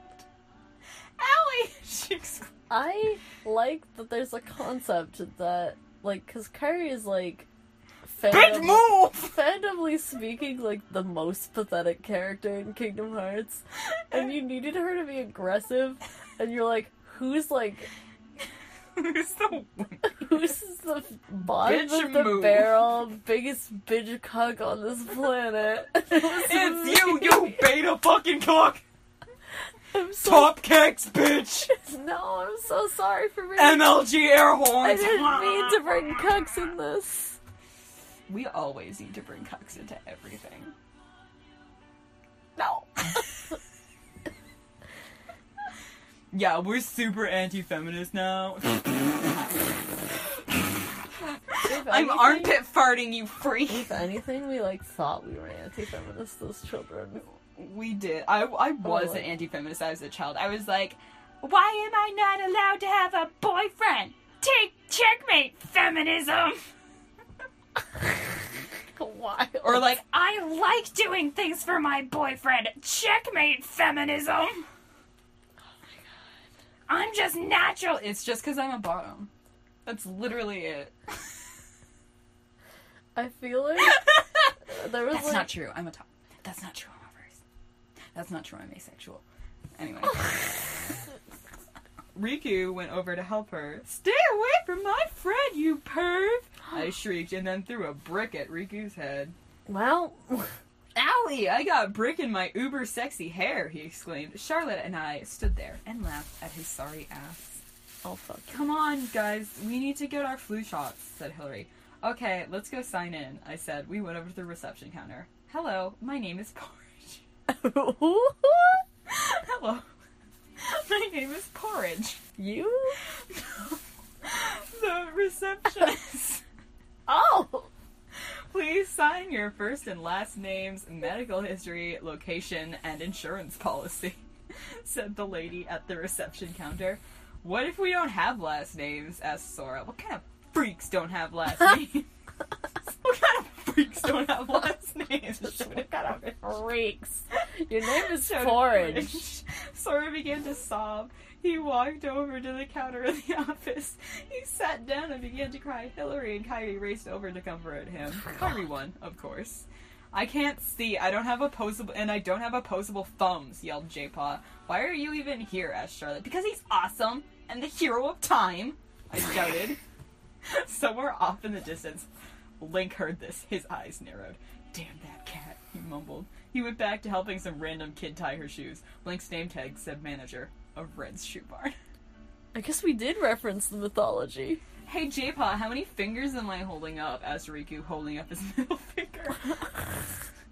Owie! (laughs) She exclaimed. I like that there's a concept that, like, because Kairi is like. Fandom- move! Fandomly speaking, like the most pathetic character in Kingdom Hearts, and you needed her to be aggressive, and you're like, who's like Who's the Who's the bottom Bitch of the move. barrel, biggest bitch cuck on this planet? (laughs) It's you, you beta fucking cock! I'm so, Top kicks, bitch! (laughs) No, I'm so sorry for being. MLG air horns! I didn't mean to bring cucks in this. We always need to bring cucks into everything. No. (laughs) Yeah, we're super anti-feminist now. If I'm anything- armpit farting, you freak. If anything, we like thought we were anti-feminist as children. We did. I, I was Oh. an anti-feminist as a child. I was like, why am I not allowed to have a boyfriend? Take checkmate, feminism. (laughs) Why? Or like, I like doing things for my boyfriend. Checkmate, feminism. Oh I'm just natural. It's just because I'm a bottom. That's literally it. I feel like (laughs) there was That's like not true. I'm a top. That's not true. I'm a first. That's not true. I'm asexual. Anyway. (laughs) Riku went over to help her. Stay away from my friend, you perv! (gasps) I shrieked and then threw a brick at Riku's head. well. (laughs) Owie! I got a brick in my uber sexy hair, he exclaimed. Charlotte and I stood there and laughed at his sorry ass. Oh fuck. Come on, guys, we need to get our flu shots, said Hillary. Okay, let's go sign in, I said. We went over to the reception counter. Hello, my name is Porridge. Hello. My name is Porridge. you? (laughs) The receptionist. Oh. Please sign your first and last names, medical history, location, and insurance policy, (laughs) said the lady at the reception counter. What if we don't have last names? asked Sora. What kind of freaks don't have last (laughs) names? What kind of freaks don't have last names? (laughs) what kind of (laughs) freaks? Your name is Forage. (laughs) Sora began to sob. He walked over to the counter of the office. He sat down and began to cry. Hillary and Kairi raced over to comfort him. Oh Kairi won, of course. I can't see. I don't have opposable, and I don't have opposable thumbs. Yelled Jaypaw. Why are you even here? asked Charlotte. Because he's awesome and the hero of time. I shouted. Somewhere off in the distance, Link heard this. His eyes narrowed. Damn that cat, he mumbled. He went back to helping some random kid tie her shoes. Link's name tag said manager of Red's Shoe Barn. I guess we did reference the mythology. Hey Jaypaw, how many fingers am I holding up? asked Riku, holding up his (laughs) middle finger.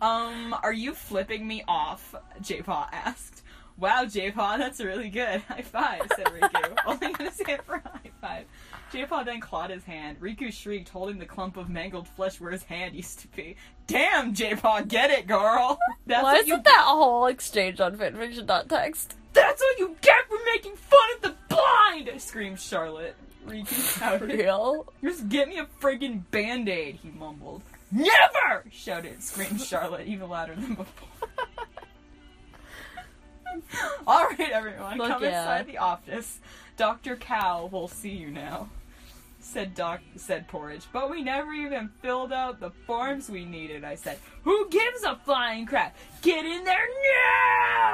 um, are you flipping me off? Jaypaw asked. Wow, Jaypaw, that's really good. High five, said Riku, (laughs) holding out his hand for a high five. Jaypaw then clawed his hand. Riku shrieked, holding the clump of mangled flesh where his hand used to be. Damn, Jaypaw, get it, girl! (laughs) That's Why isn't you that whole exchange on fanfiction.text? That's what you get for making fun of the blind! screamed Charlotte. Riku (laughs) shouted. Real? Just get me a friggin' band-aid, he mumbled. Never! shouted, screamed Charlotte even louder than before. (laughs) Alright, everyone, Fuck come yeah. inside the office. Dr. Cow will see you now. Said Doc said Porridge. But we never even filled out the forms we needed, I said. Who gives a flying crap? Get in there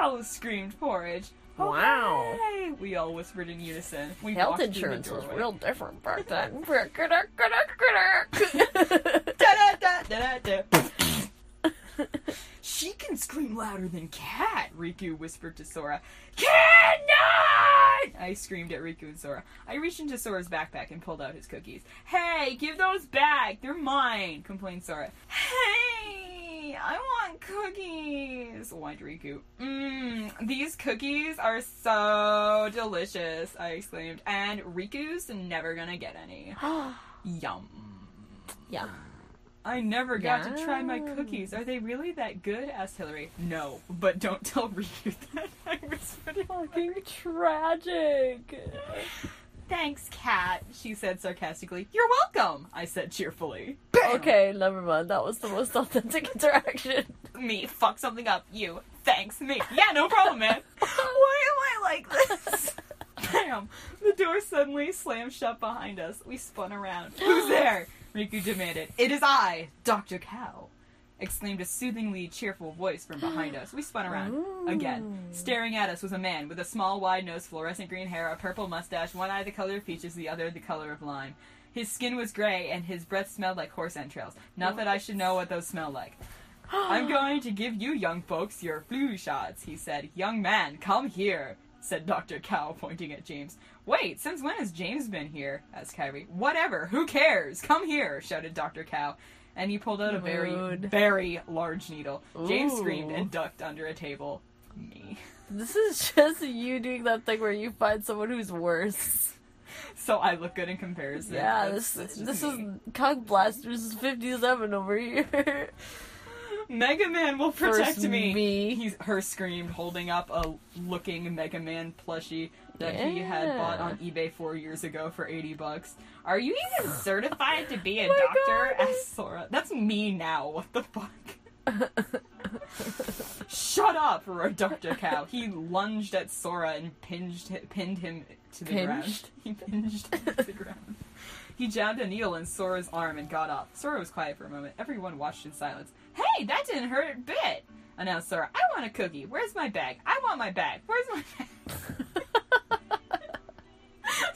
now! screamed Porridge. Wow. Okay, We all whispered in unison. We Health walked through the insurance was real different back then. (laughs) She can scream louder than Cat, Riku whispered to Sora. Cannot! I screamed at Riku and Sora. I reached into Sora's backpack and pulled out his cookies. Hey, give those back! They're mine, complained Sora. Hey, I want cookies, whined Riku. Mmm, these cookies are so delicious, I exclaimed. And Riku's never gonna get any. (gasps) Yum. yeah. I never got to try my cookies. Are they really that good? asked Hillary. No, but don't tell (laughs) Riku that. I was Fucking tragic. Thanks, Cat, she said sarcastically. You're welcome, I said cheerfully. Bam! Okay, never mind. That was the most authentic (laughs) interaction. Me, fuck something up. You, thanks, me. Yeah, no problem, man. (laughs) Why am I like this? Bam! The door suddenly slammed shut behind us. We spun around. Who's there? Riku demanded. It is I, Dr. Cow. exclaimed a soothingly cheerful voice from behind us. We spun around. Again. Staring at us was a man with a small, wide nose, fluorescent green hair, a purple mustache, one eye the color of peaches, the other the color of lime. His skin was gray, and his breath smelled like horse entrails. Not that I should know what those smell like. (gasps) I'm going to give you young folks your flu shots, he said. Young man, come here, said Dr. Cow, pointing at James. Wait, since when has James been here? asked Kairi. Whatever, who cares? Come here, shouted Dr. Cow. And he pulled out a very, Rude. very large needle. James Ooh. screamed and ducked under a table. Me. This is (laughs) just you doing that thing where you find someone who's worse. (laughs) So I look good in comparison. Yeah, That's- this that's this me. is Cock Blasters 57 over here. (laughs) Mega Man will protect First me. me. He's her screamed, holding up a looking Mega Man plushie that he had bought on eBay four years ago for eighty bucks. Are you even (sighs) certified to be a Oh doctor? God. asked Sora. That's me now. What the fuck? Shut up, roared Dr. Cow. He lunged at Sora and pinged, pinned him to the ground. He pinged him to the ground. He jabbed a needle in Sora's arm and got up. Sora was quiet for a moment. Everyone watched in silence. Hey, that didn't hurt a bit, announced Sora. I want a cookie. Where's my bag? I want my bag. Where's my bag?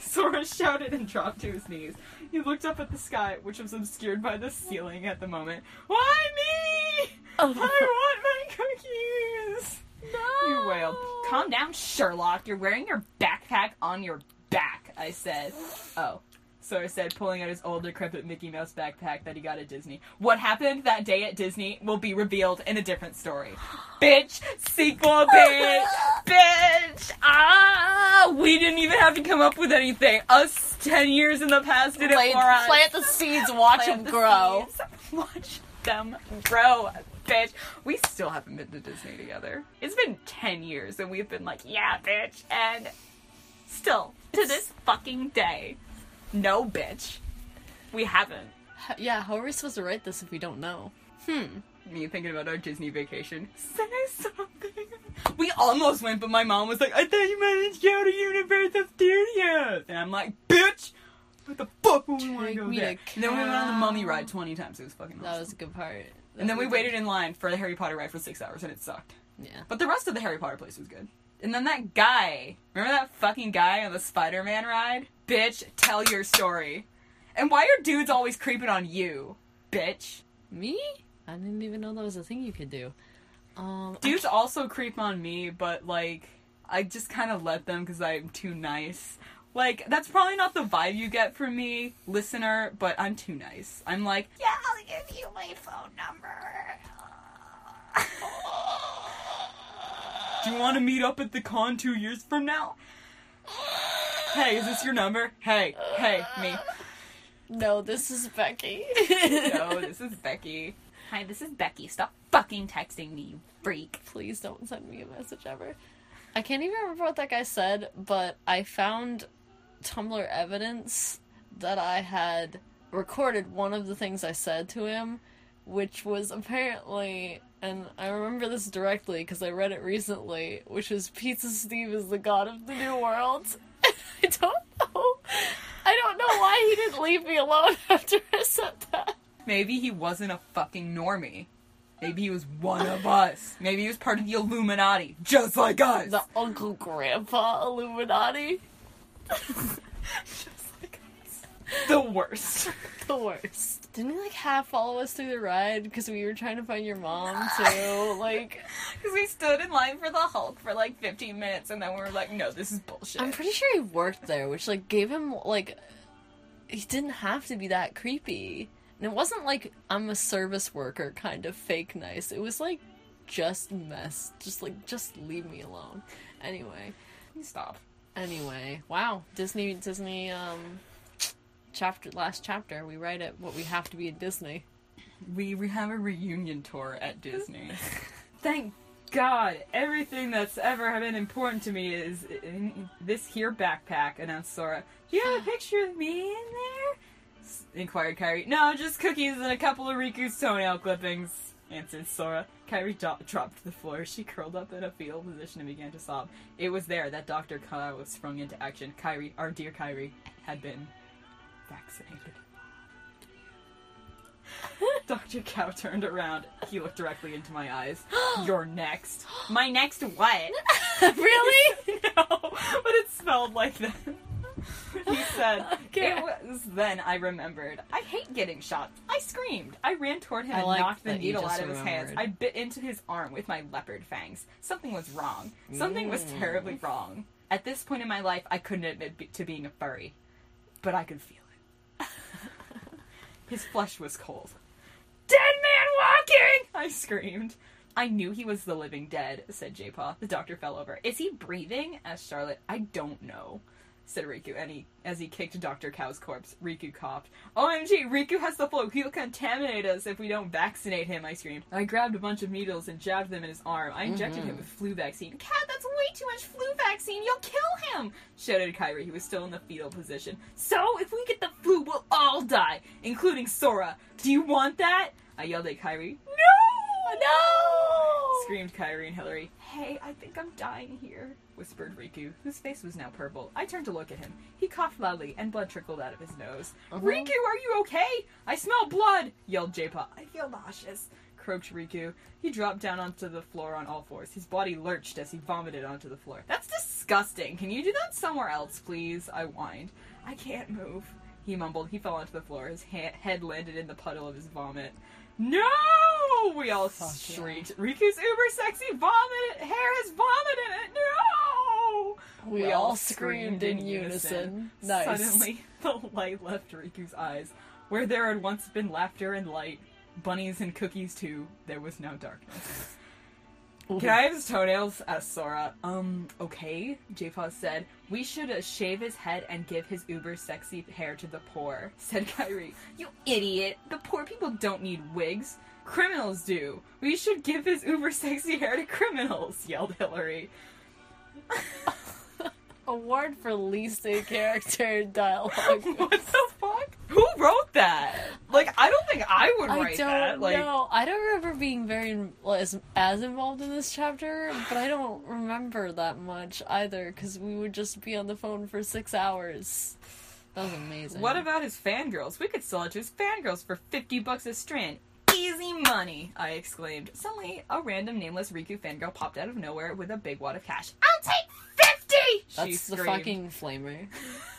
(laughs) Sora shouted and dropped to his knees. He looked up at the sky, which was obscured by the ceiling at the moment. Why me? Oh. I want my cookies! No! He wailed. Calm down, Sherlock. You're wearing your backpack on your back, I said. Oh. Sora said, pulling out his old decrepit Mickey Mouse backpack that he got at Disney. What happened that day at Disney will be revealed in a different story. (gasps) bitch! Sequel, bitch! bitch! Ah! We didn't even have to come up with anything. Us 10 years in the past did it Plant, for us. plant the seeds, watch Plant them the grow. seeds. (laughs) Watch them grow, bitch. We still haven't been to Disney together. It's been 10 years and we've been like, yeah, bitch. And still, to this fucking day, no, bitch. We haven't. Yeah, how are we supposed to write this if we don't know? Hmm. Me thinking about our Disney vacation. Say something. We almost went, but my mom was like, I thought you meant to go to Universal Studios. And I'm like, bitch! What the fuck would we want to go there? And then we went on the mummy ride 20 times. It was fucking awesome. That was a good part. And then we waited in line for the Harry Potter ride for six hours, and it sucked. Yeah. But the rest of the Harry Potter place was good. And then that guy, remember that fucking guy on the Spider Man ride? Bitch, tell your story. And why are dudes always creeping on you? Bitch. Me? I didn't even know that was a thing you could do. Um, Dudes also creep on me, but like, I just kind of let them because I'm too nice. Like, that's probably not the vibe you get from me, listener, but I'm too nice. I'm like, yeah, I'll give you my phone number. (laughs) Do you want to meet up at the con two years from now? Hey, is this your number? Hey, hey, me. No, this is Becky. No, (laughs) this is Becky. Hi, this is Becky. Stop fucking texting me, you freak. Please don't send me a message ever. I can't even remember what that guy said, but I found Tumblr evidence that I had recorded one of the things I said to him, which was apparently, and I remember this directly because I read it recently, which was Pizza Steve is the god of the new world. (laughs) I don't know. I don't know why he didn't leave me alone (laughs) after I said that. Maybe he wasn't a fucking normie. Maybe he was one of us. Maybe he was part of the Illuminati, just like us. The Uncle Grandpa Illuminati. (laughs) Just. The worst. (laughs) the worst. Didn't he like half follow us through the ride because we were trying to find your mom (laughs) too? Like, Because we stood in line for the Hulk for like 15 minutes, and then we were like, no, this is bullshit. I'm pretty sure he worked there, which like gave him like he didn't have to be that creepy. And it wasn't like I'm a service worker kind of fake nice. It was like just mess. Just like just leave me alone. Anyway, Stop. anyway, wow, Disney Disney um chapter last chapter we write it what we have to be at Disney. We, we have a reunion tour at Disney. (laughs) Thank God, everything that's ever been important to me is in this here backpack, announced Sora. Do you have a (sighs) picture of me in there? S- inquired Kairi. No, just cookies and a couple of Riku's toenail clippings, answered Sora. Kairi do- dropped to the floor. She curled up in a fetal position and began to sob. It was there that Dr. Kyle was sprung into action. Kairi, our dear Kairi, had been vaccinated. (laughs) Dr. Cow turned around. He looked directly into my eyes. (gasps) You're next. My next what? (laughs) really? (laughs) no, but it smelled like that. He said, Okay. It was then I remembered. I hate getting shots. I screamed. I ran toward him I and like knocked the needle out of his hands. I bit into his arm with my leopard fangs. Something was wrong. Something was Mm. terribly wrong. At this point in my life, I couldn't admit be- to being a furry, but I could feel. His flesh was cold. Dead man walking! I screamed. I knew he was the living dead, said Jaypaw. The doctor fell over. Is he breathing? asked Charlotte. I don't know, said Riku, and he, as he kicked Dr. Cow's corpse. Riku coughed. OMG, Riku has the flu. He'll contaminate us if we don't vaccinate him, I screamed. I grabbed a bunch of needles and jabbed them in his arm. I injected him mm-hmm. with flu vaccine. Cat, that's way too much flu vaccine. You'll kill him, shouted Kairi. He was still in the fetal position. So, if we get the flu, we'll all die, including Sora. Do you want that? I yelled at Kairi. No! No! Screamed Kairi and Hillary. Hey, I think I'm dying here, whispered Riku, whose face was now purple. I turned to look at him. He coughed loudly, and blood trickled out of his nose. Riku, are you okay? I smell blood! yelled Jaypaw. I feel nauseous, croaked Riku. He dropped down onto the floor on all fours. His body lurched as he vomited onto the floor. That's disgusting. Can you do that somewhere else, please? I whined. I can't move. He mumbled. He fell onto the floor. His ha- head landed in the puddle of his vomit. No! We all shrieked. Riku's uber sexy vomit hair has vomit in it. No! We all screamed in unison. Nice. Suddenly, (laughs) the light left Riku's eyes. Where there had once been laughter and light, bunnies and cookies too, there was now darkness. Can I have his toenails? asked Sora. Um, okay, Jaypaw said. We should uh, shave his head and give his uber sexy hair to the poor, (laughs) said Kairi. You idiot! The poor people don't need wigs. Criminals do. We should give his uber sexy hair to criminals, (laughs) yelled Hillary. (laughs) Award for least a character dialogue. (laughs) what the fuck? Who wrote that? Like, I don't think I would I write don't that. Like, know. I don't remember being very as, as involved in this chapter, but I don't remember that much either because we would just be on the phone for six hours. That was amazing. What about his fangirls? We could sell it to his fangirls for 50 bucks a strand. Easy money, I exclaimed. Suddenly, a random nameless Riku fangirl popped out of nowhere with a big wad of cash. I'll take 50! She That's the screamed. fucking flamer.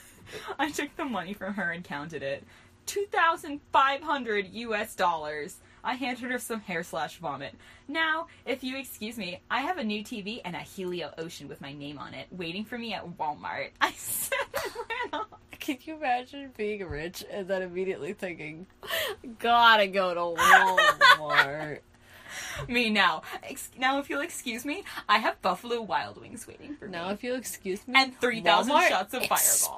(laughs) I took the money from her and counted it. 2,500 US dollars. I handed her some hair slash vomit. Now, if you excuse me, I have a new TV and a Helio Ocean with my name on it waiting for me at Walmart. (laughs) I said and ran off. Can you imagine being rich and then immediately thinking, gotta go to Walmart? (laughs) me now. Ex- now, if you'll excuse me, I have Buffalo Wild Wings waiting for now, me. Now, if you'll excuse me, And 3,000 shots of Fireball.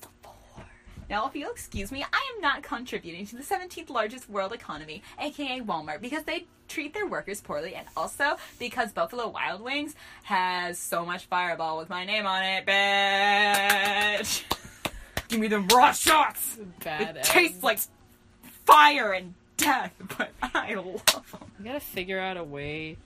the poor. Now, if you'll excuse me, I am not contributing to the 17th largest world economy, aka Walmart, because they treat their workers poorly, and also because Buffalo Wild Wings has so much Fireball with my name on it, bitch. (laughs) Give me the raw shots. Bad it tastes like fire and death, but I love them. You gotta figure out a way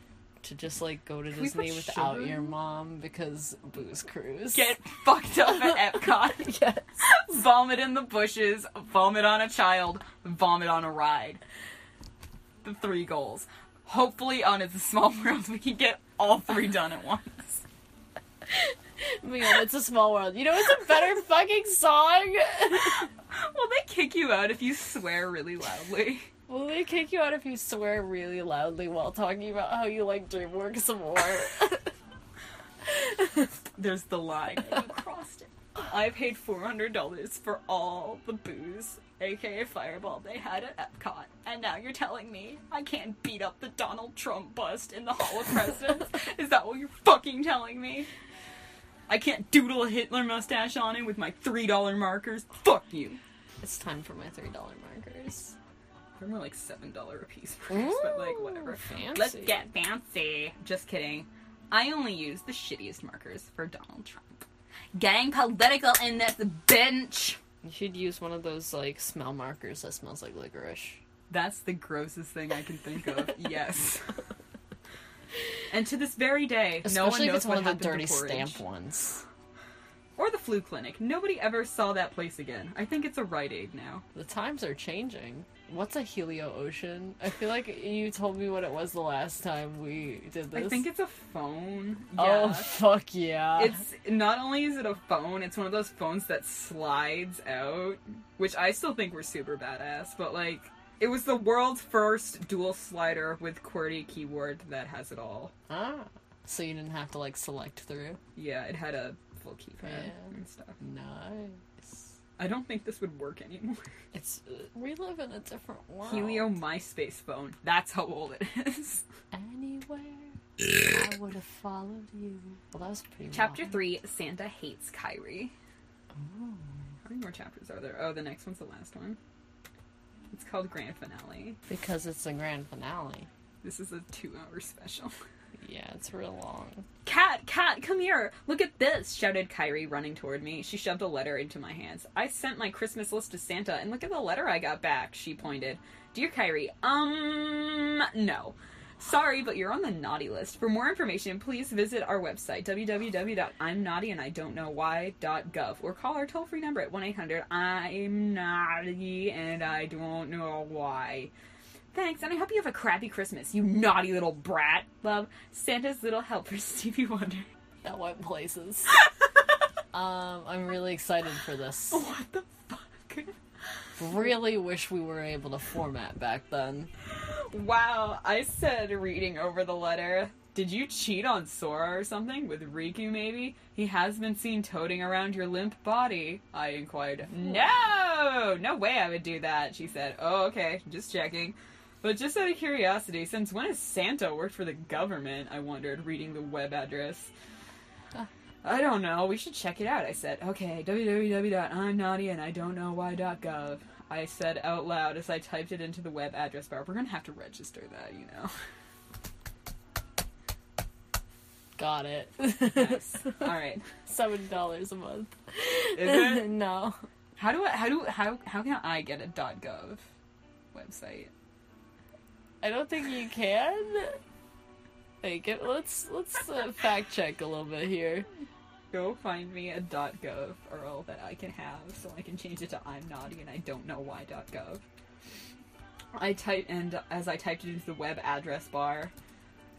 to just like go to we Disney without sugar your mom because booze cruise. Get fucked up at Epcot. (laughs) yes. (laughs) vomit in the bushes, vomit on a child, vomit on a ride. The three goals. Hopefully, on It's a Small (laughs) World, we can get all three done at once. Oh my god, it's a small world. You know it's a better fucking song? Will they kick you out if you swear really loudly? Will they kick you out if you swear really loudly while talking about how you like DreamWorks some more? (laughs) There's the line. You crossed it. I paid $400 for all the booze, aka Fireball, they had at Epcot. And now you're telling me I can't beat up the Donald Trump bust in the Hall of Presidents? (laughs) Is that what you're fucking telling me? I can't doodle a Hitler mustache on it with my $3 markers? Fuck you. it's time for my $3 markers. They're more like $7 a piece (laughs) price, but like whatever. Fancy. Let's get fancy. Just kidding. I only use the shittiest markers for Donald Trump. Getting political in this bench. You should use one of those like smell markers that smells like licorice. That's the grossest thing I can think of. (laughs) yes. (laughs) And to this very day, no one Especially knows it's one what of the dirty stamp ones. Or the flu clinic. Nobody ever saw that place again. I think it's a Rite Aid now. The times are changing. What's a Helio Ocean? I feel like you told me what it was the last time we did this. I think it's a phone. Oh fuck yeah! It's not only is it a phone, it's one of those phones that slides out, which I still think were super badass, but like it was the world's first dual slider with QWERTY keyboard that has it all. ah, so you didn't have to like select through. Yeah, it had a full keypad Yeah. and stuff. Nice. I don't think this would work anymore. (laughs) It's uh, we live in a different world. Helio MySpace phone. That's how old it is. (laughs) Anywhere I would have followed you. Well, that was pretty. Chapter wild. 3 Santa Hates Kairi. How many more chapters are there? Oh, the next one's the last one. It's called Grand Finale. Because it's the grand finale. This is a two hour special. (laughs) Yeah, it's real long. Cat, cat, come here! Look at this! shouted Kairi, running toward me. She shoved a letter into my hands. I sent my Christmas list to Santa, and look at the letter I got back, she pointed. Dear Kairi, um, no. Sorry, but you're on the naughty list. For more information, please visit our website, www.imnaughtyanddon'tknowwhy.gov, or call our toll free number at 1 800 I'm naughty and I don't know why. Thanks, and I hope you have a crappy Christmas, you naughty little brat. Love, Santa's little helper, (laughs) Stevie Wonder. That went places. (laughs) um, I'm really excited for this. What the fuck? Really wish we were able to format back then. Wow, I said reading over the letter. Did you cheat on Sora or something? With Riku, maybe? He has been seen toting around your limp body, I inquired. No! No way I would do that, she said. Oh, okay, just checking. But just out of curiosity, since when has Santa worked for the government? I wondered, reading the web address. I don't know. We should check it out. I said, okay, www.imnaughtyandidon'tknowwhy.gov. I said out loud as I typed it into the web address bar. We're gonna have to register that, you know. Got it. Nice. (laughs) All right. Seven dollars a month. Is it? (laughs) no. How do I? How do? How? How can I get a .gov website? I don't think you can. Hey, get, let's let's uh, fact check a little bit here. Go find me a .gov URL that I can have, so I can change it to I'm naughty and I don't know why .gov. I type and as I typed it into the web address bar,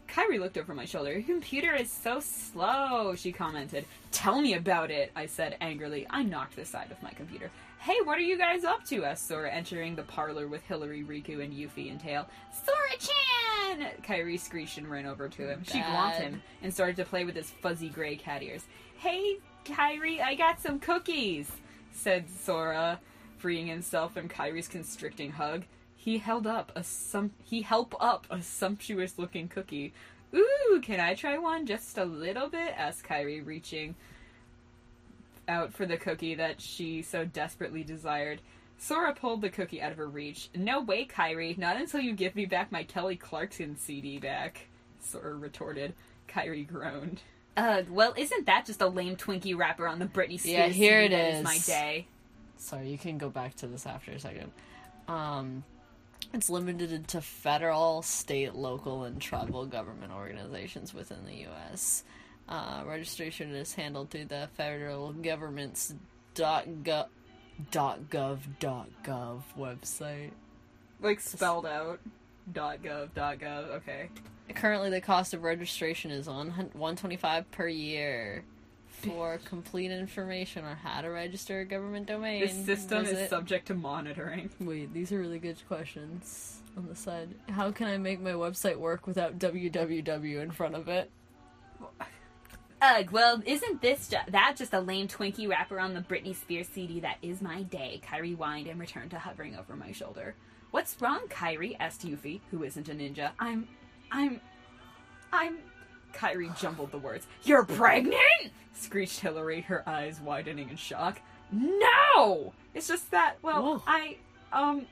Kairi looked over my shoulder. Your computer is so slow, she commented. Tell me about it, I said angrily. I knocked the side of my computer. Hey, what are you guys up to? asked Sora, entering the parlor with Hillary, Riku, and Yuffie and Tail. Sora-chan! Kairi screeched and ran over to him. She glomped him and started to play with his fuzzy gray cat ears. Hey, Kairi, I got some cookies, said Sora, freeing himself from Kairi's constricting hug. He held up a sum- he held up a sumptuous looking cookie. Ooh, can I try one just a little bit? asked Kairi, reaching out for the cookie that she so desperately desired. Sora pulled the cookie out of her reach. No way, Kairi, not until you give me back my Kelly Clarkson CD back, Sora retorted. Kairi groaned. Uh, well, isn't that just a lame Twinkie wrapper on the Britney Spears Yeah, here CD it that is. my day? Sorry, you can go back to this after a second. Um, it's limited to federal, state, local, and tribal government organizations within the U.S. Uh, registration is handled through the federal government's gov gov gov website. Like spelled out. Gov, gov, okay. Currently, the cost of registration is on one twenty five per year. For (laughs) complete information on how to register a government domain, This system is subject to monitoring. Wait, these are really good questions on the side. How can I make my website work without www in front of it? Ugh, well, isn't this ju- that just a lame Twinkie wrapper on the Britney Spears CD that is my day? Kairi whined and returned to hovering over my shoulder. What's wrong, Kairi? asked Yuffie, who isn't a ninja. I'm. I'm. I'm. Kairi jumbled the words. You're pregnant? screeched Hillary, her eyes widening in shock. No! It's just that, well, Whoa. I. Um.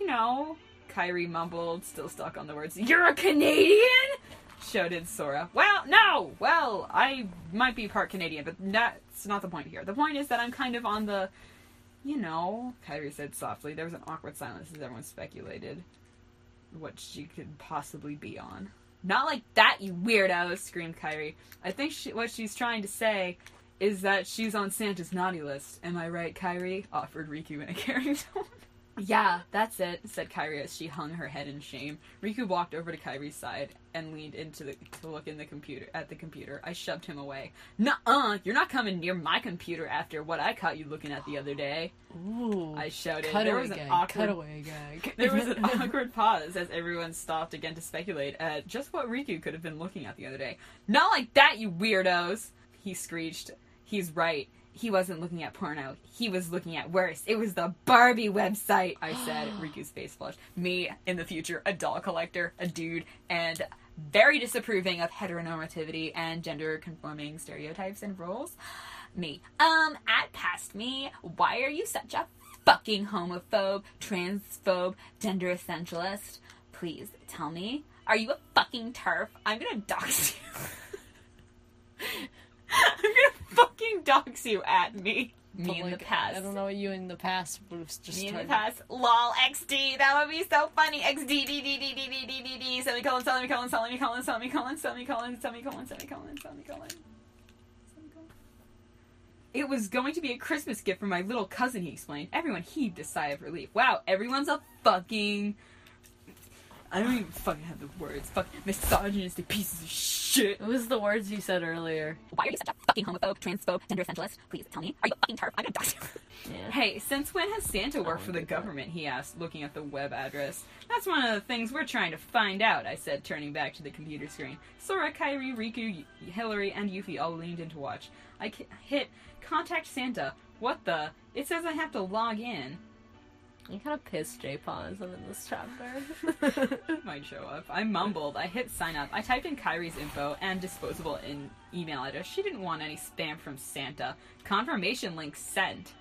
You know. Kairi mumbled, still stuck on the words. You're a Canadian? Shouted Sora. Well, no! Well, I might be part Canadian, but that's not the point here. The point is that I'm kind of on the. You know, Kairi said softly. There was an awkward silence as everyone speculated what she could possibly be on. Not like that, you weirdo! screamed Kairi. I think she, what she's trying to say is that she's on Santa's naughty list. Am I right, Kairi? Offered Riku in a (laughs) caring tone. Yeah, that's it, said Kairi as she hung her head in shame. Riku walked over to Kairi's side and leaned into the to look in the computer at the computer. I shoved him away. Nuh-uh, you're not coming near my computer after what I caught you looking at the other day. Ooh. I shouted. There was an gag. awkward Cutaway gag. (laughs) there was an (laughs) awkward pause as everyone stopped again to speculate at just what Riku could have been looking at the other day. Not like that, you weirdos! He screeched. He's right. He wasn't looking at porno. He was looking at worse. It was the Barbie website, I said. (gasps) Riku's face flushed. Me, in the future, a doll collector, a dude, and very disapproving of heteronormativity and gender conforming stereotypes and roles. Me. Um, at past me, why are you such a fucking homophobe, transphobe, gender essentialist? Please tell me. Are you a fucking turf? I'm gonna dox you. (laughs) I'm gonna fucking dox you at me. Me But, in the past. I don't know what you in the past would have just Me in the past. Lol XD. That would be so funny. XD D D D D D D D D D semicolon semicolon semicolon semicolon semicolon semicolon semicolon semicolon. It was going to be a Christmas gift for my little cousin, he explained. Everyone heaved a sigh of relief. Wow, everyone's a fucking. I don't even fucking have the words. Fuck misogynistic pieces of shit. It was the words you said earlier. Why are you such a fucking homophobe, transphobe, gender essentialist? Please tell me. Are you a fucking turf? I'm gonna dox you. Yeah. Hey, since when has Santa worked oh, for the government? He asked, looking at the web address. That's one of the things we're trying to find out, I said, turning back to the computer screen. Sora, Kairi, Riku, Y- Hillary, and Yuffie all leaned in to watch. I k- hit contact Santa. What the? It says I have to log in. You kind of pissed Jaypaw isn't in this chapter. (laughs) Might show up. I mumbled. I hit sign up. I typed in Kairi's info and disposable in email address. She didn't want any spam from Santa. Confirmation link sent.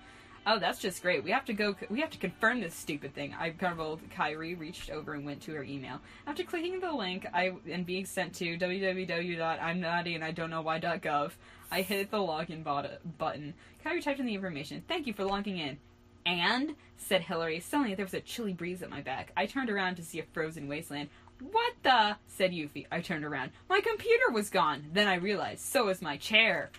Oh, that's just great. We have to go. We have to confirm this stupid thing. I garbled. Kairi reached over and went to her email. After clicking the link, I and being sent to www.imnaughtyandidon'tknow.why.gov, I hit the login bot- button. Kairi typed in the information. Thank you for logging in. And, said Hillary, suddenly there was a chilly breeze at my back. I turned around to see a frozen wasteland. What the? said Yuffie. I turned around. My computer was gone. Then I realized, so was my chair.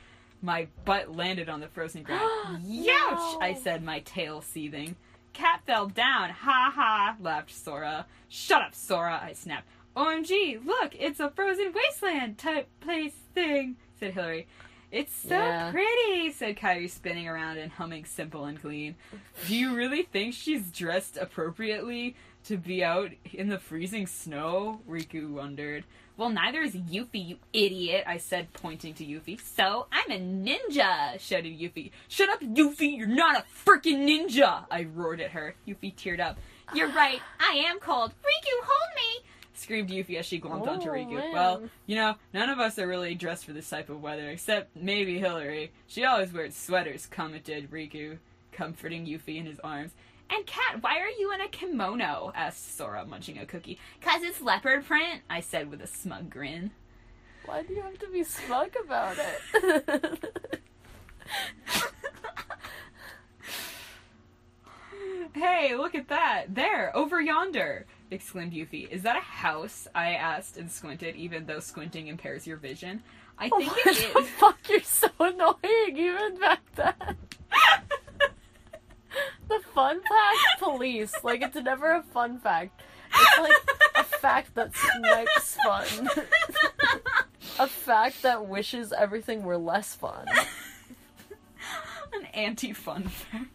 My butt landed on the frozen (gasps) ground. Youch! I said, my tail seething. Cat fell down. Ha ha, laughed Sora. Shut up, Sora, I snapped. OMG, look, it's a frozen wasteland type place thing, said Hillary. It's so Yeah. pretty, said Kairi, spinning around and humming simple and clean. Do you really think she's dressed appropriately to be out in the freezing snow? Riku wondered. Well, neither is Yuffie, you idiot, I said, pointing to Yuffie. So, I'm a ninja, shouted Yuffie. Shut up, Yuffie, you're not a freaking ninja, I roared at her. Yuffie teared up. You're right, I am cold. Riku! Screamed Yuffie as she glommed onto Oh, Riku. man. Well, you know, none of us are really dressed for this type of weather, except maybe Hillary. She always wears sweaters, commented Riku, comforting Yuffie in his arms. And Kat, why are you in a kimono? asked Sora, munching a cookie. Cause it's leopard print, I said with a smug grin. Why do you have to be smug about it? (laughs) Hey, look at that! There, over yonder! Exclaimed Yuffie. Is that a house? I asked and squinted, even though squinting impairs your vision. I oh, think what it the is. (laughs) fuck? You're so annoying, even back then. the fun fact police. Like, it's never a fun fact. It's like a fact that snipes fun. a fact that wishes everything were less fun. An anti-fun fact.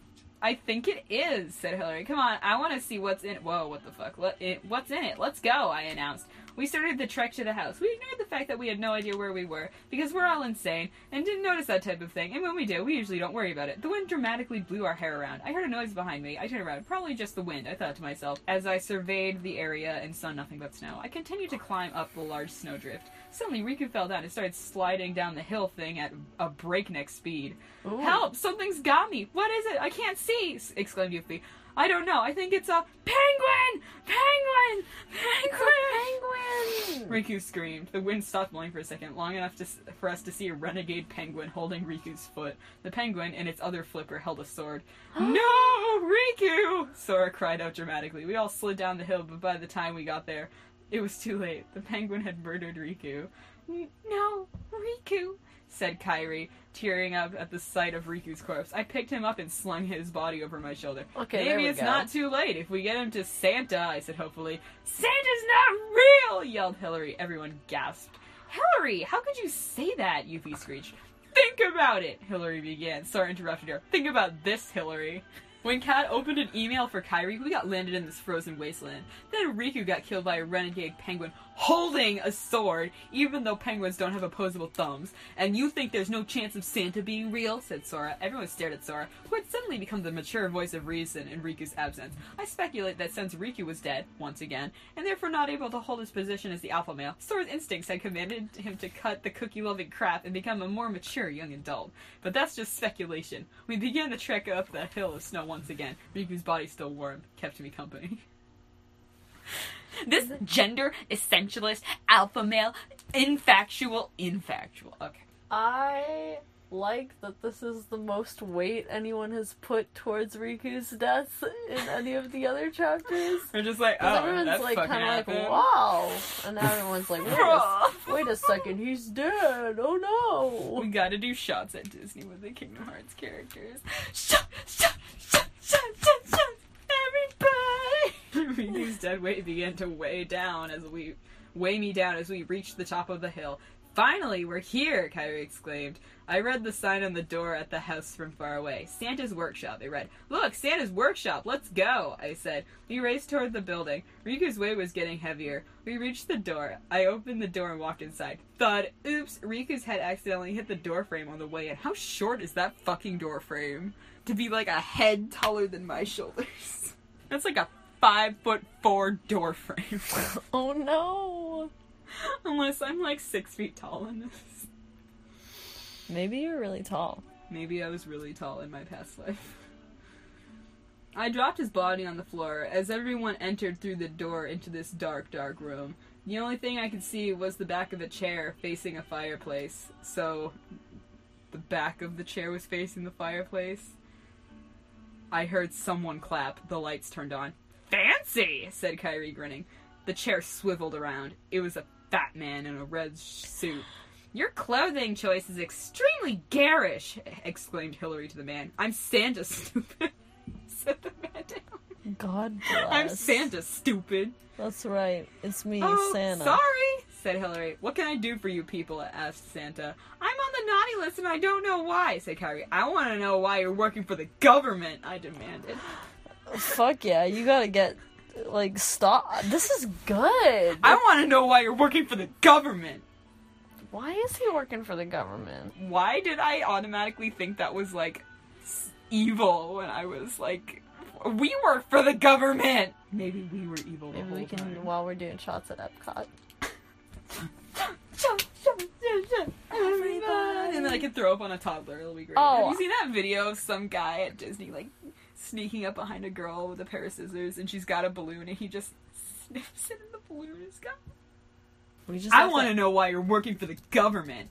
I think it is, said Hillary. Come on, I want to see what's in it. Whoa, what the fuck? What's in it? Let's go, I announced. We started the trek to the house. We ignored the fact that we had no idea where we were, because we're all insane, and didn't notice that type of thing. And when we do, we usually don't worry about it. The wind dramatically blew our hair around. I heard a noise behind me. I turned around. Probably just the wind, I thought to myself, as I surveyed the area and saw nothing but snow. I continued to climb up the large snowdrift. Suddenly, Riku fell down and started sliding down the hill thing at a breakneck speed. Ooh. Help! Something's got me! What is it? I can't see! exclaimed Yuffie. I don't know. I think it's a penguin! Penguin! Penguin! (laughs) Penguin! Riku screamed. The wind stopped blowing for a second, long enough to, for us to see a renegade penguin holding Riku's foot. The penguin, in its other flipper, held a sword. (gasps) no! Riku! Sora cried out dramatically. We all slid down the hill, but by the time we got there, It was too late. The penguin had murdered Riku. No, Riku, said Kairi, tearing up at the sight of Riku's corpse. I picked him up and slung his body over my shoulder. Okay, there Maybe it's go. not too late if we get him to Santa, I said hopefully. Santa's not real, yelled Hillary. Everyone gasped. Hillary, how could you say that? Yuffie screeched. Think about it, Hillary began. Sora interrupted her. Think about this, Hillary. When Kat opened an email for Kairi, we got landed in this frozen wasteland. Then Riku got killed by a renegade penguin holding a sword, even though penguins don't have opposable thumbs. And you think there's no chance of Santa being real? said Sora. Everyone stared at Sora, who had suddenly become the mature voice of reason in Riku's absence. I speculate that since Riku was dead, once again, and therefore not able to hold his position as the alpha male, Sora's instincts had commanded him to cut the cookie loving crap and become a more mature young adult. But that's just speculation. We began the trek up the hill of snow once again. Riku's body still warm, kept me company. (laughs) This gender essentialist alpha male infactual infactual. Okay. I like that this is the most weight anyone has put towards Riku's death in any of the other chapters. We're just like, oh, everyone's that's like fucking kind of like, wow. And now everyone's like, wait a, (laughs) wait a second, he's dead. Oh no. We gotta do shots at Disney with the Kingdom Hearts characters. Shot, shot, shot, shot, shot, shot, Riku's dead weight began to weigh down as we weigh me down as we reached the top of the hill. Finally, we're here! Kairi exclaimed. I read the sign on the door at the house from far away. Santa's workshop. It read, Look, Santa's workshop, let's go! I said. We raced toward the building. Riku's weight was getting heavier. We reached the door. I opened the door and walked inside. Thud. Oops, Riku's head accidentally hit the door frame on the way in. How short is that fucking door frame? To be like a head taller than my shoulders. (laughs) That's like a five foot four door frame. (laughs) Oh no. Unless I'm like six feet tall in this. Maybe you're really tall. Maybe I was really tall in my past life. I dropped his body on the floor as everyone entered through the door into this dark, dark room. The only thing I could see was the back of a chair facing a fireplace. So, the back of the chair was facing the fireplace. I heard someone clap. The lights turned on. Fancy, said Kairi, grinning. The chair swiveled around. It was a fat man in a red suit. Your clothing choice is extremely garish, exclaimed Hillary to the man. I'm Santa, stupid, (laughs) said the man down. God bless. I'm Santa, stupid. That's right. It's me, Oh, Santa. sorry, said Hillary. What can I do for you people? asked Santa. I'm on the naughty list and I don't know why, said Kairi. I want to know why you're working for the government, I demanded. Fuck yeah, you gotta get like stop. This is good. I want to know why you're working for the government. Why is he working for the government? Why did I automatically think that was like evil when I was like, we work for the government? Maybe we were evil Maybe we can time. while we're doing shots at Epcot. And then I can throw up on a toddler. It'll be great. Oh. Have you seen that video of some guy at Disney like sneaking up behind a girl with a pair of scissors and she's got a balloon and he just snips it in the balloon and it's got. We just I want to know why you're working for the government.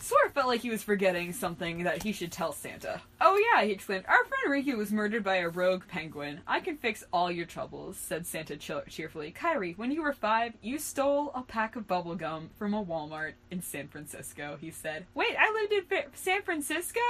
Sora felt like he was forgetting something that he should tell Santa. Oh yeah, he exclaimed. Our friend Riku was murdered by a rogue penguin. I can fix all your troubles, said Santa cheerfully. Kairi, when you were five, you stole a pack of bubble gum from a Walmart in San Francisco, he said. Wait, I lived in San Francisco?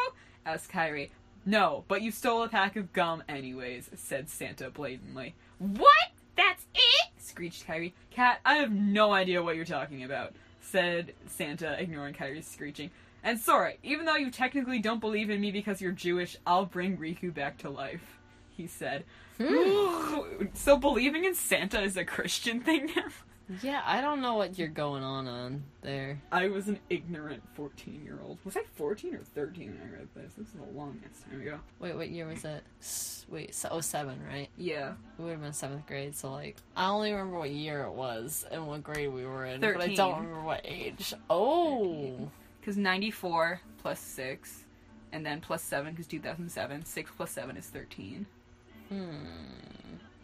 asked Kairi. No, but you stole a pack of gum anyways, said Santa blatantly. What? That's it? screeched Kairi. Cat, I have no idea what you're talking about, said Santa, ignoring Kairi's screeching. And Sora, even though you technically don't believe in me because you're Jewish, I'll bring Riku back to life, he said. Hmm. so believing in Santa is a Christian thing now? Yeah, I don't know what you're going on on there. I was an ignorant 14 year old. Was I 14 or 13 when I read this? This is a long ass time ago. Wait, what year was it? Wait, so, oh seven, right? Yeah. We would have been seventh grade, so like I only remember what year it was and what grade we were in, but I 13. don't remember what age. Oh, Because 94 plus 6, and then plus 7 because 2007. 6 plus 7 is 13. hmm.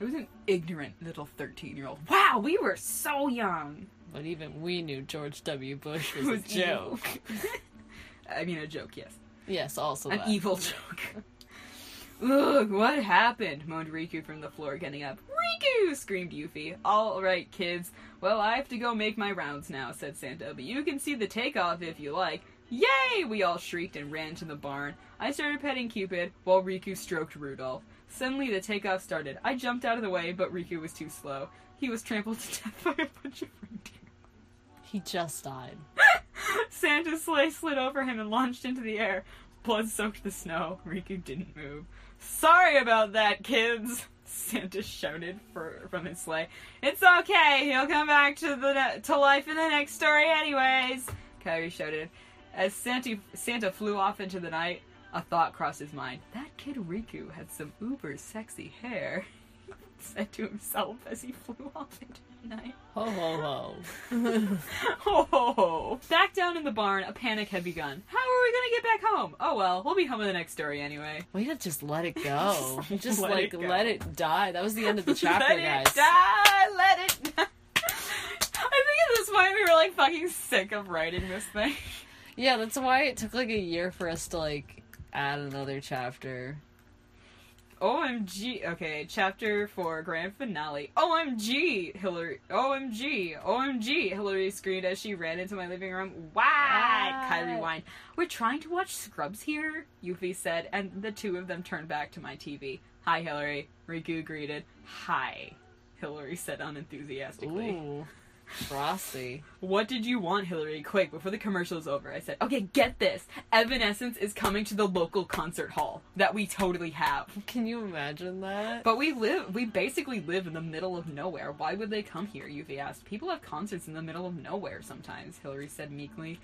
I was an ignorant little 13 year old. Wow, we were so young. But even we knew George W. Bush was, (laughs) was a joke. (laughs) I mean, a joke, yes. yes, also An that. evil joke. (laughs) Look, what happened? moaned Riku from the floor, getting up. Riku! screamed Yuffie. All right, kids. Well, I have to go make my rounds now, said Santa, but you can see the takeoff if you like. Yay! We all shrieked and ran to the barn. I started petting Cupid while Riku stroked Rudolph. Suddenly, the takeoff started. I jumped out of the way, but Riku was too slow. He was trampled (laughs) to death by a bunch of reindeer. He just died. (laughs) Santa's sleigh slid over him and launched into the air. Blood soaked the snow. Riku didn't move. Sorry about that, kids. (laughs) Santa shouted for, from his sleigh. It's okay. He'll come back to the ne- to life in the next story, anyways. Kairi shouted. As Santa Santa flew off into the night, a thought crossed his mind. That kid Riku had some uber sexy hair. He (laughs) said to himself as he flew (laughs) off into the night. Ho ho ho. (laughs) Ho ho ho! Back down in the barn, a panic had begun. How are we gonna get back home? Oh well, we'll be home in the next story anyway. We had just let it go. Just Let like it go. let it die. That was the end of the chapter, let guys. it die, let it die. I think at this point we were like fucking sick of writing this thing. Yeah, that's why it took like a year for us to like add another chapter. OMG. Okay, chapter 4, grand finale. OMG, Hillary. OMG. OMG, Hillary screamed as she ran into my living room. Why? Kairi whined. We're trying to watch Scrubs here, Yuffie said, and the two of them turned back to my TV. Hi, Hillary. Riku greeted. Hi, Hillary said unenthusiastically. Ooh, frosty. What did you want, Hillary? Quick, before the commercial is over. I said, okay, get this. Evanescence is coming to the local concert hall that we totally have. Can you imagine that? But we live, we basically live in the middle of nowhere. Why would they come here? Yuffie asked. People have concerts in the middle of nowhere sometimes, Hillary said meekly.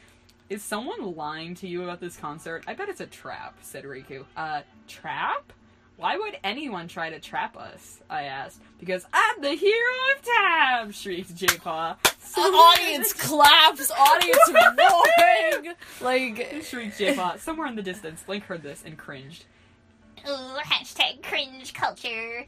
Is someone lying to you about this concert? I bet it's a trap, said Riku. Uh, trap? Why would anyone try to trap us? I asked. Because I'm the hero of time! shrieked Jaypaw. audience claps, audience (laughs) roaring. Like shrieked Jaypaw. Somewhere in the distance, Link heard this and cringed. Ooh, hashtag cringe culture.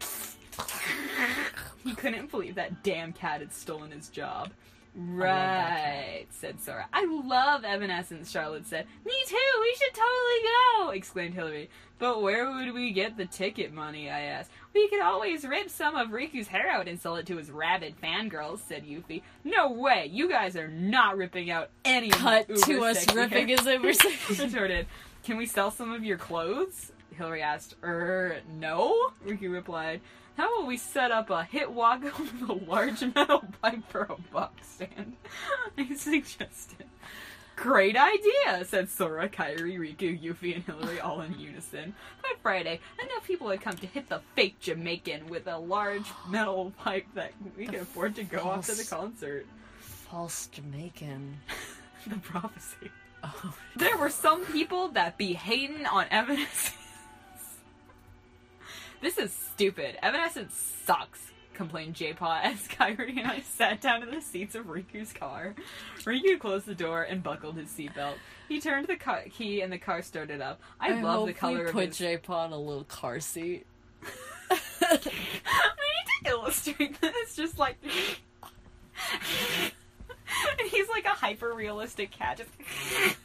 He couldn't believe that damn cat had stolen his job. Right, said Sora. I love Evanescence, Charlotte said. Me too, we should totally go, exclaimed Hillary. But where would we get the ticket money, I asked. We could always rip some of Riku's hair out and sell it to his rabid fangirls, said Yuffie. No way, you guys are not ripping out any cut to uber us ripping hair." his conversation. (laughs) retorted. Can we sell some of your clothes? Hillary asked. Er, no? Ricky replied. How about we set up a hit walk (laughs) with a large metal pipe for a box stand? (laughs) I suggested. Great idea, said Sora, Kairi, Riku, Yuffie, and Hillary all in unison. By Friday, enough people had come to hit the fake Jamaican with a large metal pipe that we could afford to go off to the concert. False Jamaican. (laughs) The prophecy. Oh. There were some people that be hating on Evanescence. This is stupid. Evanescence sucks, complained Jaypaw (laughs) as Kairi and I sat down in the seats of Riku's car. Riku closed the door and buckled his seatbelt. He turned the car- key and the car started up. I, love the color of put his... Jaypaw in a little car seat. we need to illustrate this just like (laughs) he's like a hyper realistic cat just (laughs)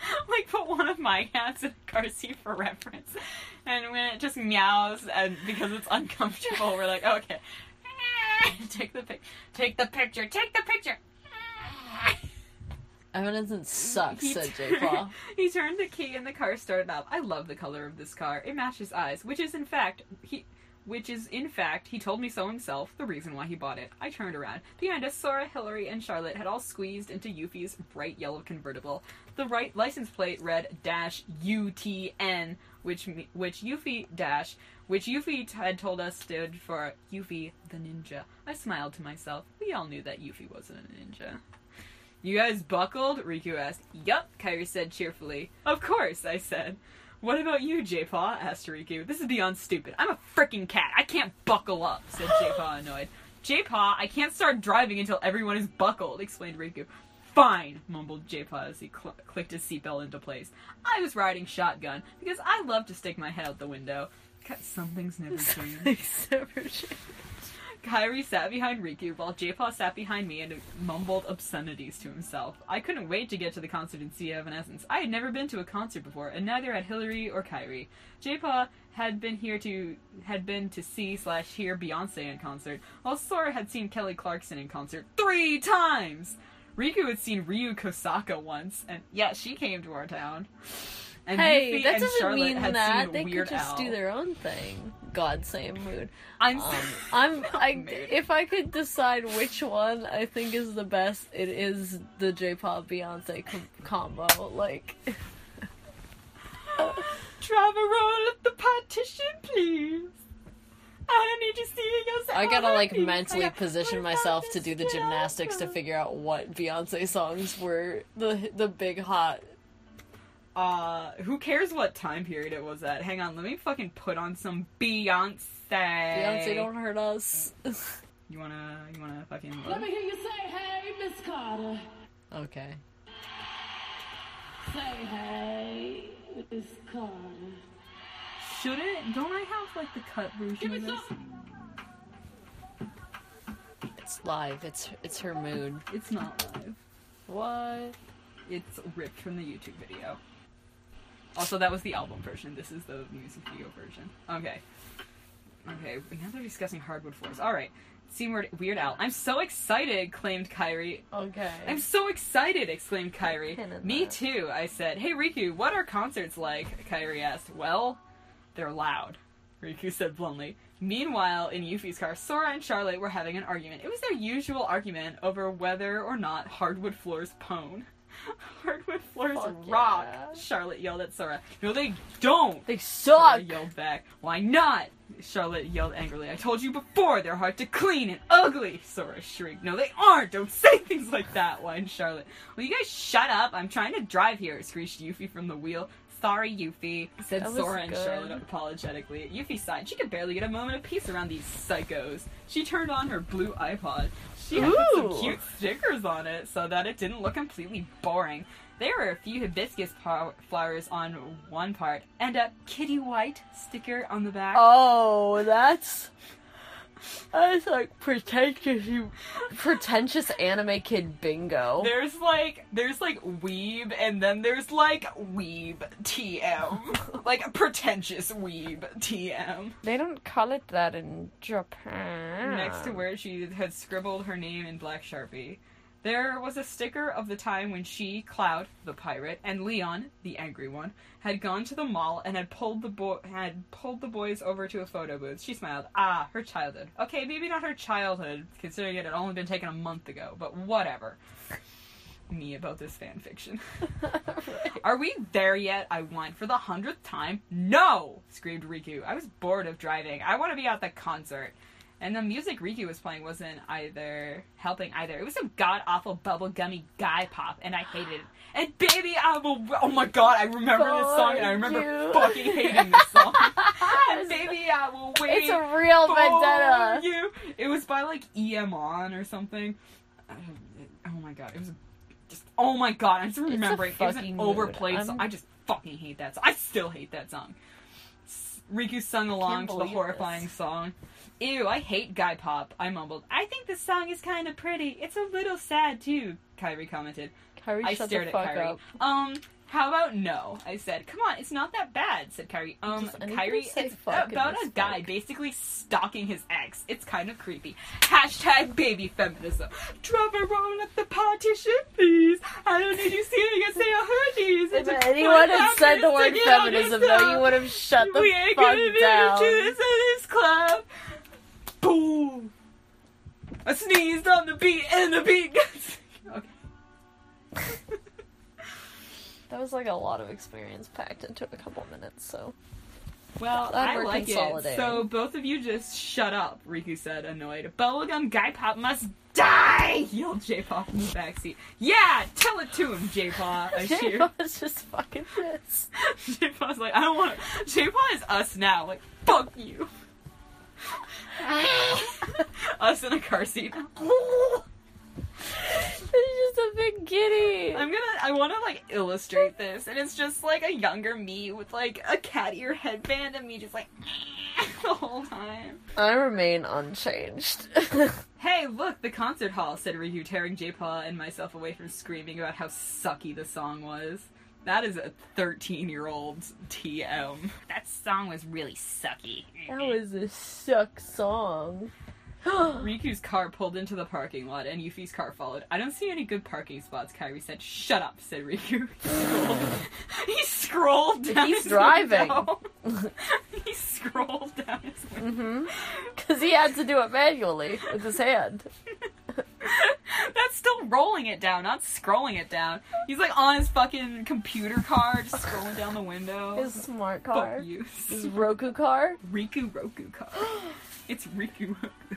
(laughs) like put one of my cats in a car seat for reference and when it just meows and because it's uncomfortable we're like okay (laughs) take the pic take the picture take the picture Evanescence sucks, He said turned- Jaypaw. (laughs) he turned the key and the car started up. I love the color of this car. It matches eyes, which is in fact he which is in fact, he told me so himself, the reason why he bought it. I turned around. Behind us, Sora, Hillary, and Charlotte had all squeezed into Yuffie's bright yellow convertible. The right license plate read dash UTN, which which Yuffie dash which Yuffie had told us stood for Yuffie the Ninja. I smiled to myself. We all knew that Yuffie wasn't a ninja. You guys buckled? Riku asked. Yup, Kairi said cheerfully. Of course, I said. What about you, Jaypaw? asked Riku. This is beyond stupid. I'm a freaking cat. I can't buckle up, said Jaypaw annoyed. Jaypaw, I can't start driving until everyone is buckled, explained Riku. Fine, mumbled Jaypaw as he cl- clicked his seatbelt into place. I was riding shotgun because I love to stick my head out the window. 'Cause Some things never (laughs) change. Kairi sat behind Riku while Jaypaw sat behind me and mumbled obscenities to himself. I couldn't wait to get to the concert and see Evanescence. I had never been to a concert before, and neither had Hillary or Kairi. Jaypaw had been here to had been to see slash hear Beyonce in concert, while Sora had seen Kelly Clarkson in concert three times. Riku had seen Ryu Kosaka once, and yeah, she came to our town. And Hey, Yuffie that doesn't Charlotte mean that they could just Al. do their own thing. God same mood. I'm Um, (laughs) I'm (laughs) I Mood. if I could decide which one I think is the best, it is the J-pop Beyonce com- combo. Like, Drive a roll up the partition, please. (laughs) I don't need to see you. I gotta like mentally mentally position myself to do the gymnastics to figure out what Beyonce songs were the the big hot. Uh, who cares what time period it was at? Hang on, let me fucking put on some Beyonce. Beyonce don't hurt us. (laughs) You wanna, you wanna fucking. Let me hear you say, hey, Miss Carter. okay. Say, hey, Miss Carter. Should it? Don't I have like the cut version Give of this? It's live. It's it's her mood. It's not live. What? It's ripped from the YouTube video. Also, that was the album version. This is the music video version. Okay. Okay, now they're discussing hardwood floors. Alright. Scene word Weird Al. I'm so excited, claimed Kairi. Okay. I'm so excited! exclaimed Kairi. Me that. too, I said. Hey Riku, what are concerts like? Kairi asked. Well, they're loud, Riku said bluntly. Meanwhile, in Yuffie's car, Sora and Charlotte were having an argument. It was their usual argument over whether or not hardwood floors pone. (laughs) hardwood floors Fuck rock, yeah. Charlotte yelled at Sora. No, they don't! They suck! Sora yelled back. Why not? Charlotte yelled angrily. I told you before, they're hard to clean and ugly. Sora shrieked. No, they aren't. Don't say (laughs) things like that, whined Charlotte. Will you guys shut up? I'm trying to drive here, screeched Yuffie from the wheel. Sorry, Yuffie, said That Sora and. Charlotte apologetically. Yuffie sighed. She could barely get a moment of peace around these psychos. She turned on her blue iPod. She had some cute stickers on it so that it didn't look completely boring. There were a few hibiscus pow- flowers on one part and a kitty white sticker on the back. Oh, that's that's like pretentious, pretentious anime kid bingo. There's like there's like weeb and then there's like weeb TM. like pretentious weeb TM. They don't call it that in Japan. Next to where she had scribbled her name in black sharpie. There was a sticker of the time when she, Cloud, the pirate, and Leon, the angry one, had gone to the mall and had pulled the boy had pulled the boys over to a photo booth. She smiled. Ah, her childhood. Okay, maybe not her childhood, considering it had only been taken a month ago, but whatever. (laughs) Me about this fan fiction. (laughs) Are we there yet? I whined for the hundredth time. No! screamed Riku. I was bored of driving. I want to be at the concert. And the music Riku was playing wasn't either helping either. It was some god awful bubblegummy guy pop, and I hated it. And baby, I will. Oh my god, I remember this song, and I remember you. fucking hating this song. (laughs) and baby, I will wait. It's a real for vendetta. You. It was by like EM on or something. Oh my god, it was just. Oh my god, I'm just remembering. It was an overplayed song. I just fucking hate that song. I still hate that song. Riku sung along to the horrifying this. song. Ew, I hate guy pop. I mumbled. I think this song is kind of pretty. It's a little sad too. Kairi commented. Kairi, I shut stared the at fuck Kairi. up. Um, how about no? I said. Come on, it's not that bad. Said Kairi. Um, Does Kairi, it's about a guy book? basically stalking his ex. It's kind of creepy. Hashtag baby feminism. Drop a roll at the partition, please. I don't need you seeing us say a hoodies. If anyone had said the word feminism, though, you would have shut the we ain't fuck gonna be down. to this, this club. Boom. I sneezed on the beat and the beat got. okay. (laughs) That was like a lot of experience packed into a couple minutes. So Well, Glad I like it. So both of you just shut up, Riku said, annoyed. Bubblegum Guy Pop must die! yelled J Pop from the backseat. Yeah! Tell it to him, J Pop. I J cheered. was just fucking pissed. (laughs) J Pop's like, I don't want to... J Pop is us now. Like, fuck you. (laughs) us in a car seat. (laughs) He's just a big giddy. I'm gonna. I want to like illustrate this, and it's just like a younger me with like a cat ear headband, and me just like. (laughs) the whole time. I remain unchanged. Hey, look, the concert hall, said Ryu, tearing Jaypaw and myself away from screaming about how sucky the song was. That is a 13 year old TM. That song was really sucky. that was a suck song. (gasps) Riku's car pulled into the parking lot and Yuffie's car followed. I don't see any good parking spots, Kairi said. Shut up, said Riku. (laughs) he scrolled down He's his driving. window. (laughs) he scrolled down his window. Mm-hmm. Because he had to do it manually with his hand. (laughs) (laughs) That's still rolling it down, not scrolling it down. He's like on his fucking computer car, just scrolling down the window. (laughs) His smart Fuck car. you. His Roku car. (laughs) Riku Roku car. (gasps) it's Riku Roku.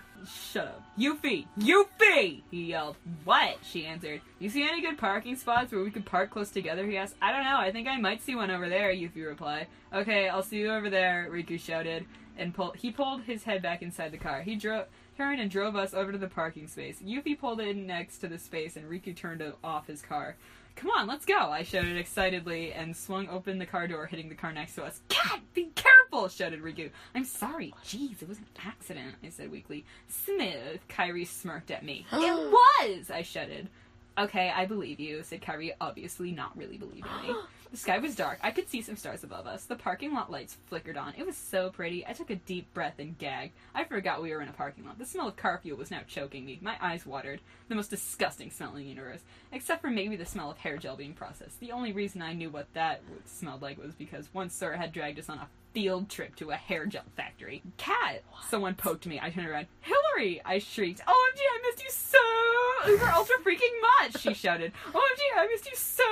Shut up. Yuffie! Yuffie! He yelled. What? She answered. You see any good parking spots where we could park close together? He asked. I don't know. I think I might see one over there, Yuffie replied. Okay, I'll see you over there, Riku shouted. And pull- he pulled his head back inside the car. He drove and drove us over to the parking space. Yuffie pulled in next to the space and Riku turned off his car. Come on, let's go, I shouted excitedly and swung open the car door, hitting the car next to us. Cat, be careful, shouted Riku. I'm sorry. Jeez, it was an accident, I said weakly. Smith, Kairi smirked at me. it (gasps) was, I shouted. Okay, I believe you, said Kairi, obviously not really believing me. (gasps) (gasps) The sky was dark. I could see some stars above us. The parking lot lights flickered on. It was so pretty. I took a deep breath and gagged. I forgot we were in a parking lot. The smell of car fuel was now choking me. My eyes watered. The most disgusting smell in the universe. Except for maybe the smell of hair gel being processed. The only reason I knew what that smelled like was because once Sora had dragged us on a field trip to a hair gel factory. Cat! Someone poked me. I turned around. Hillary! I shrieked. OMG, I missed you so uber ultra freaking much! She shouted. (laughs) OMG, I missed you so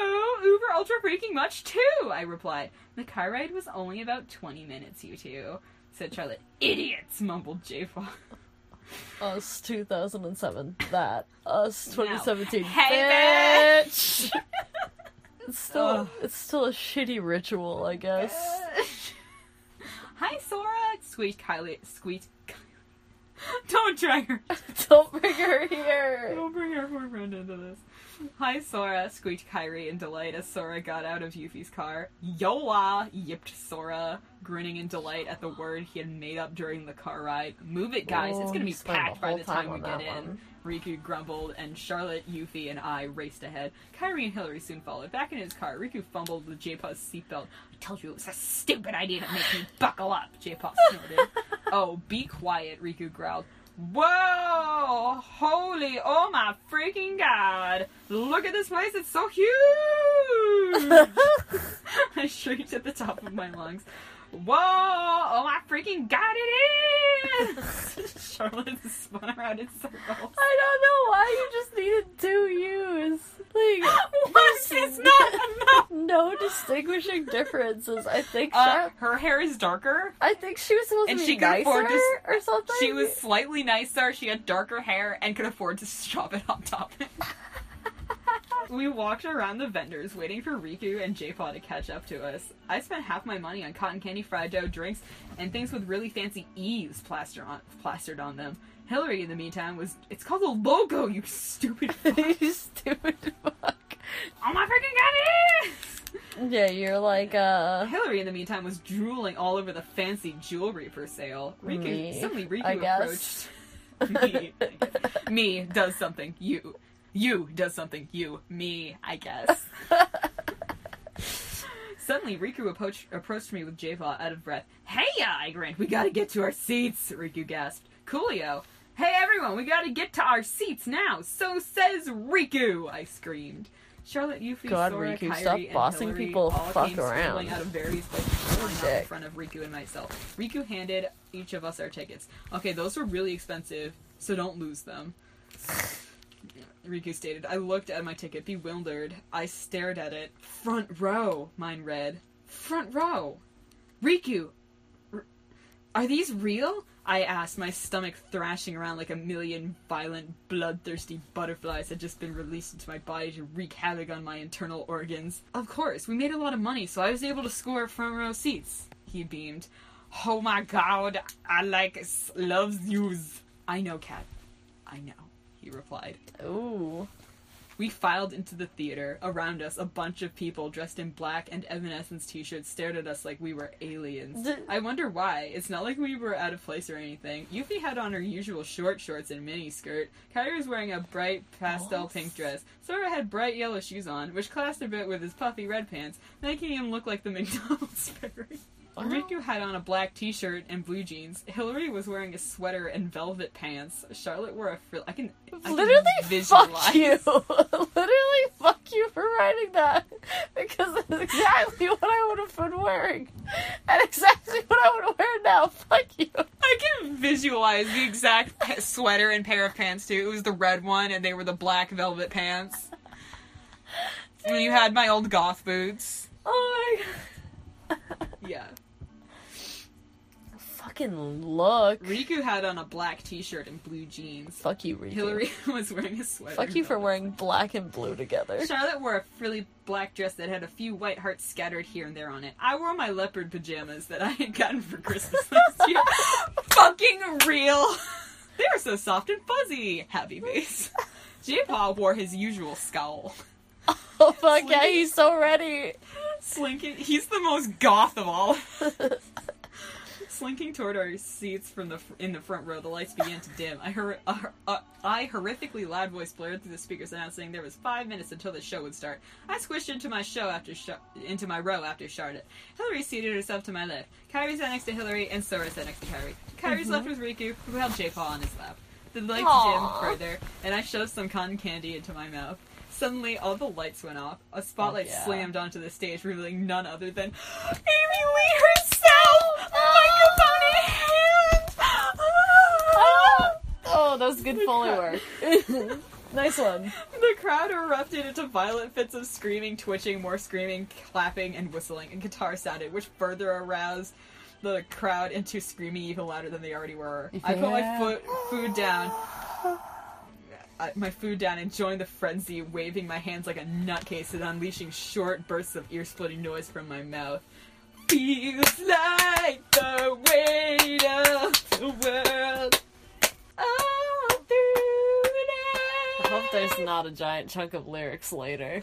uber ultra freaking much too! I replied. The car ride was only about 20 minutes, you two, said Charlotte. Idiots! mumbled Jaypaw. Us 2007. That. Us 2017. Hey, bitch! it's still it's still a shitty ritual, I guess. (laughs) Hi, Sora! Squeaked Kylie. Squeaked. (laughs) Don't drag her. (laughs) Don't bring her here. Don't bring our poor friend into this. Hi, Sora, squeaked Kairi in delight as Sora got out of Yuffie's car. Yoa! yipped Sora, grinning in delight at the word he had made up during the car ride. Move it, guys. Oh, it's gonna be oh, he the packed by the time, we get in. one. Riku grumbled, and Charlotte, Yuffie, and I raced ahead. Kairi and Hillary soon followed. Back in his car, Riku fumbled with Jaypaw's seatbelt. I told you it was a stupid idea to make me (laughs) buckle up, Jaypaw snorted. (laughs) oh, be quiet, Riku growled. Whoa! Holy, oh my freaking god! Look at this place, it's so huge! (laughs) I shrieked at the top of my lungs. Whoa! Oh my freaking god, it is! (laughs) (laughs) Charlotte spun around in circles. I don't know why you just needed two U's. Like, (gasps) What? It's not enough! (laughs) no distinguishing differences. I think Uh, Char- her hair is darker, I think she was supposed and to be she nicer afford to or something. She was slightly nicer, she had darker hair, and could afford to shop it on top. We walked around the vendors waiting for Riku and Jaypaw to catch up to us. I spent half my money on cotton candy, fried dough, drinks, and things with really fancy E's plastered on, plastered on them. Hillary, in the meantime, was. It's called a logo, you stupid (laughs) fuck. you stupid fuck. oh my freaking god! Yeah, you're like uh. Hillary, in the meantime, was drooling all over the fancy jewelry for sale. Riku, Me, suddenly Riku I guess. approached me. me does something. You, you does something. You, me. I guess. (laughs) Suddenly, Riku approached, approached me with Jaypaw out of breath. Hey, I grinned. We gotta get to our seats. Riku gasped. Coolio. Hey, everyone, we gotta get to our seats now. So says Riku. I screamed. Charlotte, Yuffie, God, Sora, Riku, Kairi, stop and bossing Hillary people all fuck came around. out of various places in front of Riku and myself. Riku handed each of us our tickets. Okay, those were really expensive, so don't lose them. Riku stated. I looked at my ticket, bewildered. I stared at it. Front row, mine read. Front row. Riku, r- are these real? I asked, my stomach thrashing around like a million violent, bloodthirsty butterflies had just been released into my body to wreak havoc on my internal organs. Of course, we made a lot of money, so I was able to score front row seats. He beamed. Oh my god, I like loves yous. I know, Cat. I know, he replied. Ooh. We filed into the theater. Around us, a bunch of people dressed in black and Evanescence t-shirts stared at us like we were aliens. D- I wonder why. It's not like we were out of place or anything. Yuffie had on her usual short shorts and mini skirt. Kairi was wearing a bright pastel pink dress. Sora had bright yellow shoes on, which clashed a bit with his puffy red pants, making him look like the (laughs) McDonald's fairy. Riku had on a black t-shirt and blue jeans. Hillary was wearing a sweater and velvet pants. Charlotte wore a frill. I can I can Literally, visualize. fuck you. (laughs) Literally, fuck you for writing that because it's exactly what I would have been wearing, and exactly what I would wear now. Fuck you. I can visualize the exact sweater and pair of pants too. It was the red one, and they were the black velvet pants. And you had my old goth boots. Oh my god. Yeah. Fucking look. Riku had on a black t-shirt and blue jeans. Fuck you, Riku. Hillary (laughs) was wearing a sweater. Fuck you for wearing black and blue together. Charlotte wore a frilly black dress that had a few white hearts scattered here and there on it. I wore my leopard pajamas that I had gotten for Christmas (laughs) last year. Fucking real. They were so soft and fuzzy. Happy (laughs) face. Jaypaw wore his usual scowl. Oh fuck yeah, he's so ready. Slinking, he's the most goth of all. Slinking toward our seats from the fr- in the front row, the lights began to dim. I hor- uh, uh, I horrifically loud voice blared through the speakers announcing there was five minutes until the show would start. I squished into my show after Char- into my row after Charlotte. Hillary seated herself to my left. Kairi sat next to Hillary, and Sora sat next to Kairi. Kairi's left was Riku, who held Jaypaw on his lap. The lights Aw. dimmed further, and I shoved some cotton candy into my mouth. Suddenly, all the lights went off. A spotlight yeah. slammed onto the stage, revealing none other than Amy Lee herself! Oh, Microphone in hand! Oh, oh that was good foley work. (laughs) nice one. The crowd erupted into violent fits of screaming, twitching, more screaming, clapping, and whistling, and guitar sounded, which further aroused the crowd into screaming even louder than they already were. I put my foot food down. (gasps) (laughs) I, my food down and joined the frenzy, waving my hands like a nutcase and unleashing short bursts of ear-splitting noise from my mouth. Feels like the weight of the world. all through I hope there's not a giant chunk of lyrics later.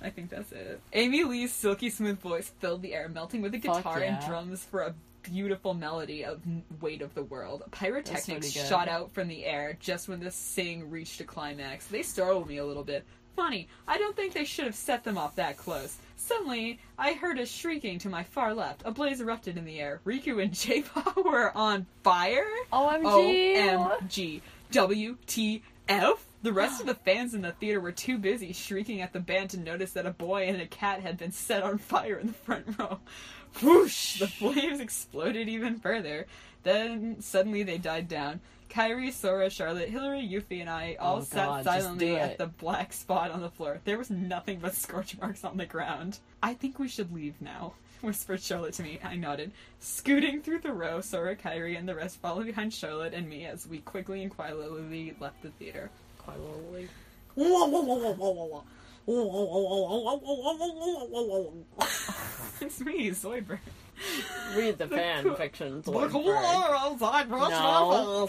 I think that's it. Amy Lee's silky smooth voice filled the air, melting with the Fuck guitar and drums for a beautiful melody of Weight of the World. Pyrotechnics shot out from the air just when the sing reached a climax. They startled me a little bit. Funny, I don't think they should have set them off that close. Suddenly, I heard a shrieking to my far left. A blaze erupted in the air. Riku and (laughs) Jaypaw were on fire? OMG. OMG. WTF? The rest of the (gasps) fans in the theater were too busy shrieking at the band to notice that a boy and a cat had been set on fire in the front row. Whoosh! The flames exploded even further. Then suddenly they died down. Kairi, Sora, Charlotte, Hillary, Yuffie, and I all Oh, sat God, silently at the black spot on the floor. There was nothing but scorch marks on the ground. I think we should leave now, (laughs) whispered Charlotte to me. I nodded. Scooting through the row, Sora, Kairi, and the rest followed behind Charlotte and me as we quickly and quietly left the theater. Quite literally. It's me, Zoidberg. Read the fan fiction. The cool air outside brushed No.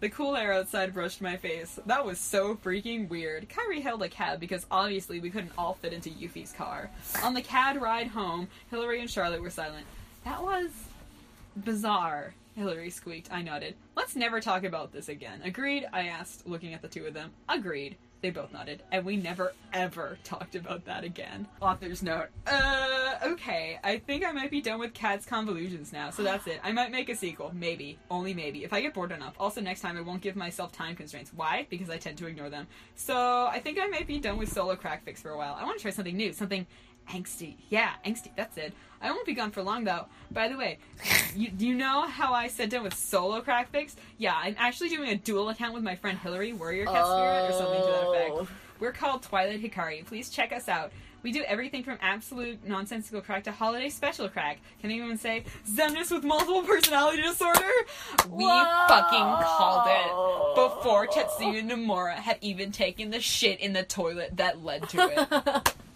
The cool air outside brushed my face. That was so freaking weird. Kairi hailed a cab because obviously we couldn't all fit into Yuffie's car. On the cab ride home, Hillary and Charlotte were silent. That was bizarre. Hillary squeaked. I nodded. Let's never talk about this again. Agreed? I asked, looking at the two of them. Agreed. They both nodded, and we never ever talked about that again. Author's note. Uh, okay. I think I might be done with Cat's Convolutions now, so that's it. I might make a sequel. Maybe. Only maybe. If I get bored enough. Also, next time I won't give myself time constraints. Why? Because I tend to ignore them. So, I think I might be done with solo crack fix for a while. I want to try something new. Something angsty. Yeah, angsty. That's it. I won't be gone for long though. By the way, you, do you know how I sat down with solo crack fix? Yeah, I'm actually doing a dual account with my friend Hillary, Warrior Cat Spirit, or something to that Oh. effect. We're called Twilight Hikari. Please check us out. We do everything from absolute nonsensical crack to holiday special crack. Can anyone say Xemnas with multiple personality disorder? We Whoa. fucking called it before Tetsuya Nomura had even taken the shit in the toilet that led to it. (laughs)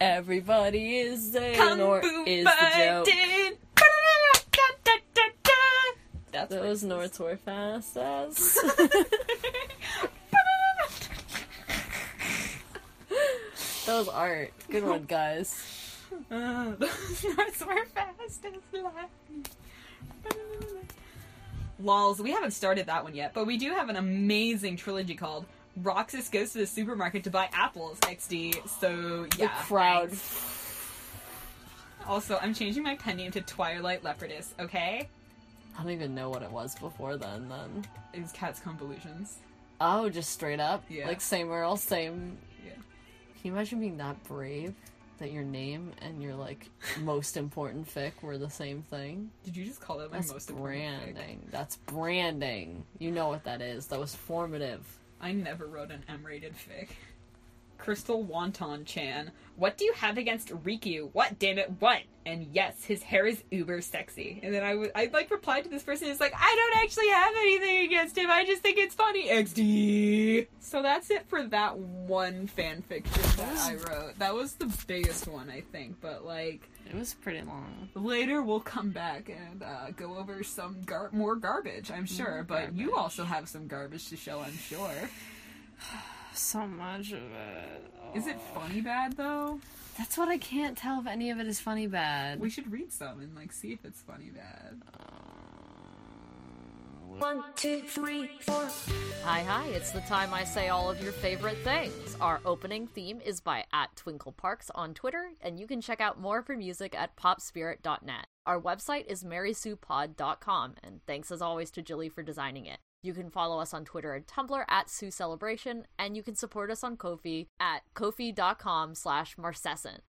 Everybody is or Kung Fu is the joke. fighting. That's Those. Norts were fast as. that was art. Good one, guys. Uh, those Norts (laughs) were fast as. Lols, we haven't started that one yet, but we do have an amazing trilogy called Roxas Goes to the Supermarket to Buy Apples XD. So, yeah. the crowd. Also, I'm changing my pen name to Twilight Leopardess, okay? I don't even know what it was before then. Then it was Cat's Convolutions. oh, just straight up, Yeah. like same girl, same. Yeah. Can you imagine being that brave that your name and your like (laughs) most important fic were the same thing? Did you just call that my That's most important fic? branding. That's branding. You know what that is. That was formative. I never wrote an M-rated fic. Crystal Wonton Chan. What do you have against Riku? What, damn it, what? And yes, his hair is uber sexy. And then I would, I like replied to this person. It's like I don't actually have anything against him. I just think it's funny. XD. So that's it for that one fan fiction that I wrote. That was the biggest one, I think. But like It was pretty long. later, we'll come back and uh, go over some gar- more garbage. I'm sure. But you also have some garbage to show. I'm sure. (sighs) So much of it. Is it funny bad though? That's what I can't tell if any of it is funny bad. We should read some and like see if it's funny bad. One, two, three, four. Hi, hi, it's the time I say all of your favorite things. Our opening theme is by at Twinkle Parks on Twitter, and you can check out more of her music at popspirit.net. Our website is marysuepod.com, and thanks as always to Jilly for designing it. You can follow us on Twitter and Tumblr at Sue Celebration, and you can support us on Ko-fi at ko-fi.com slash marcescent.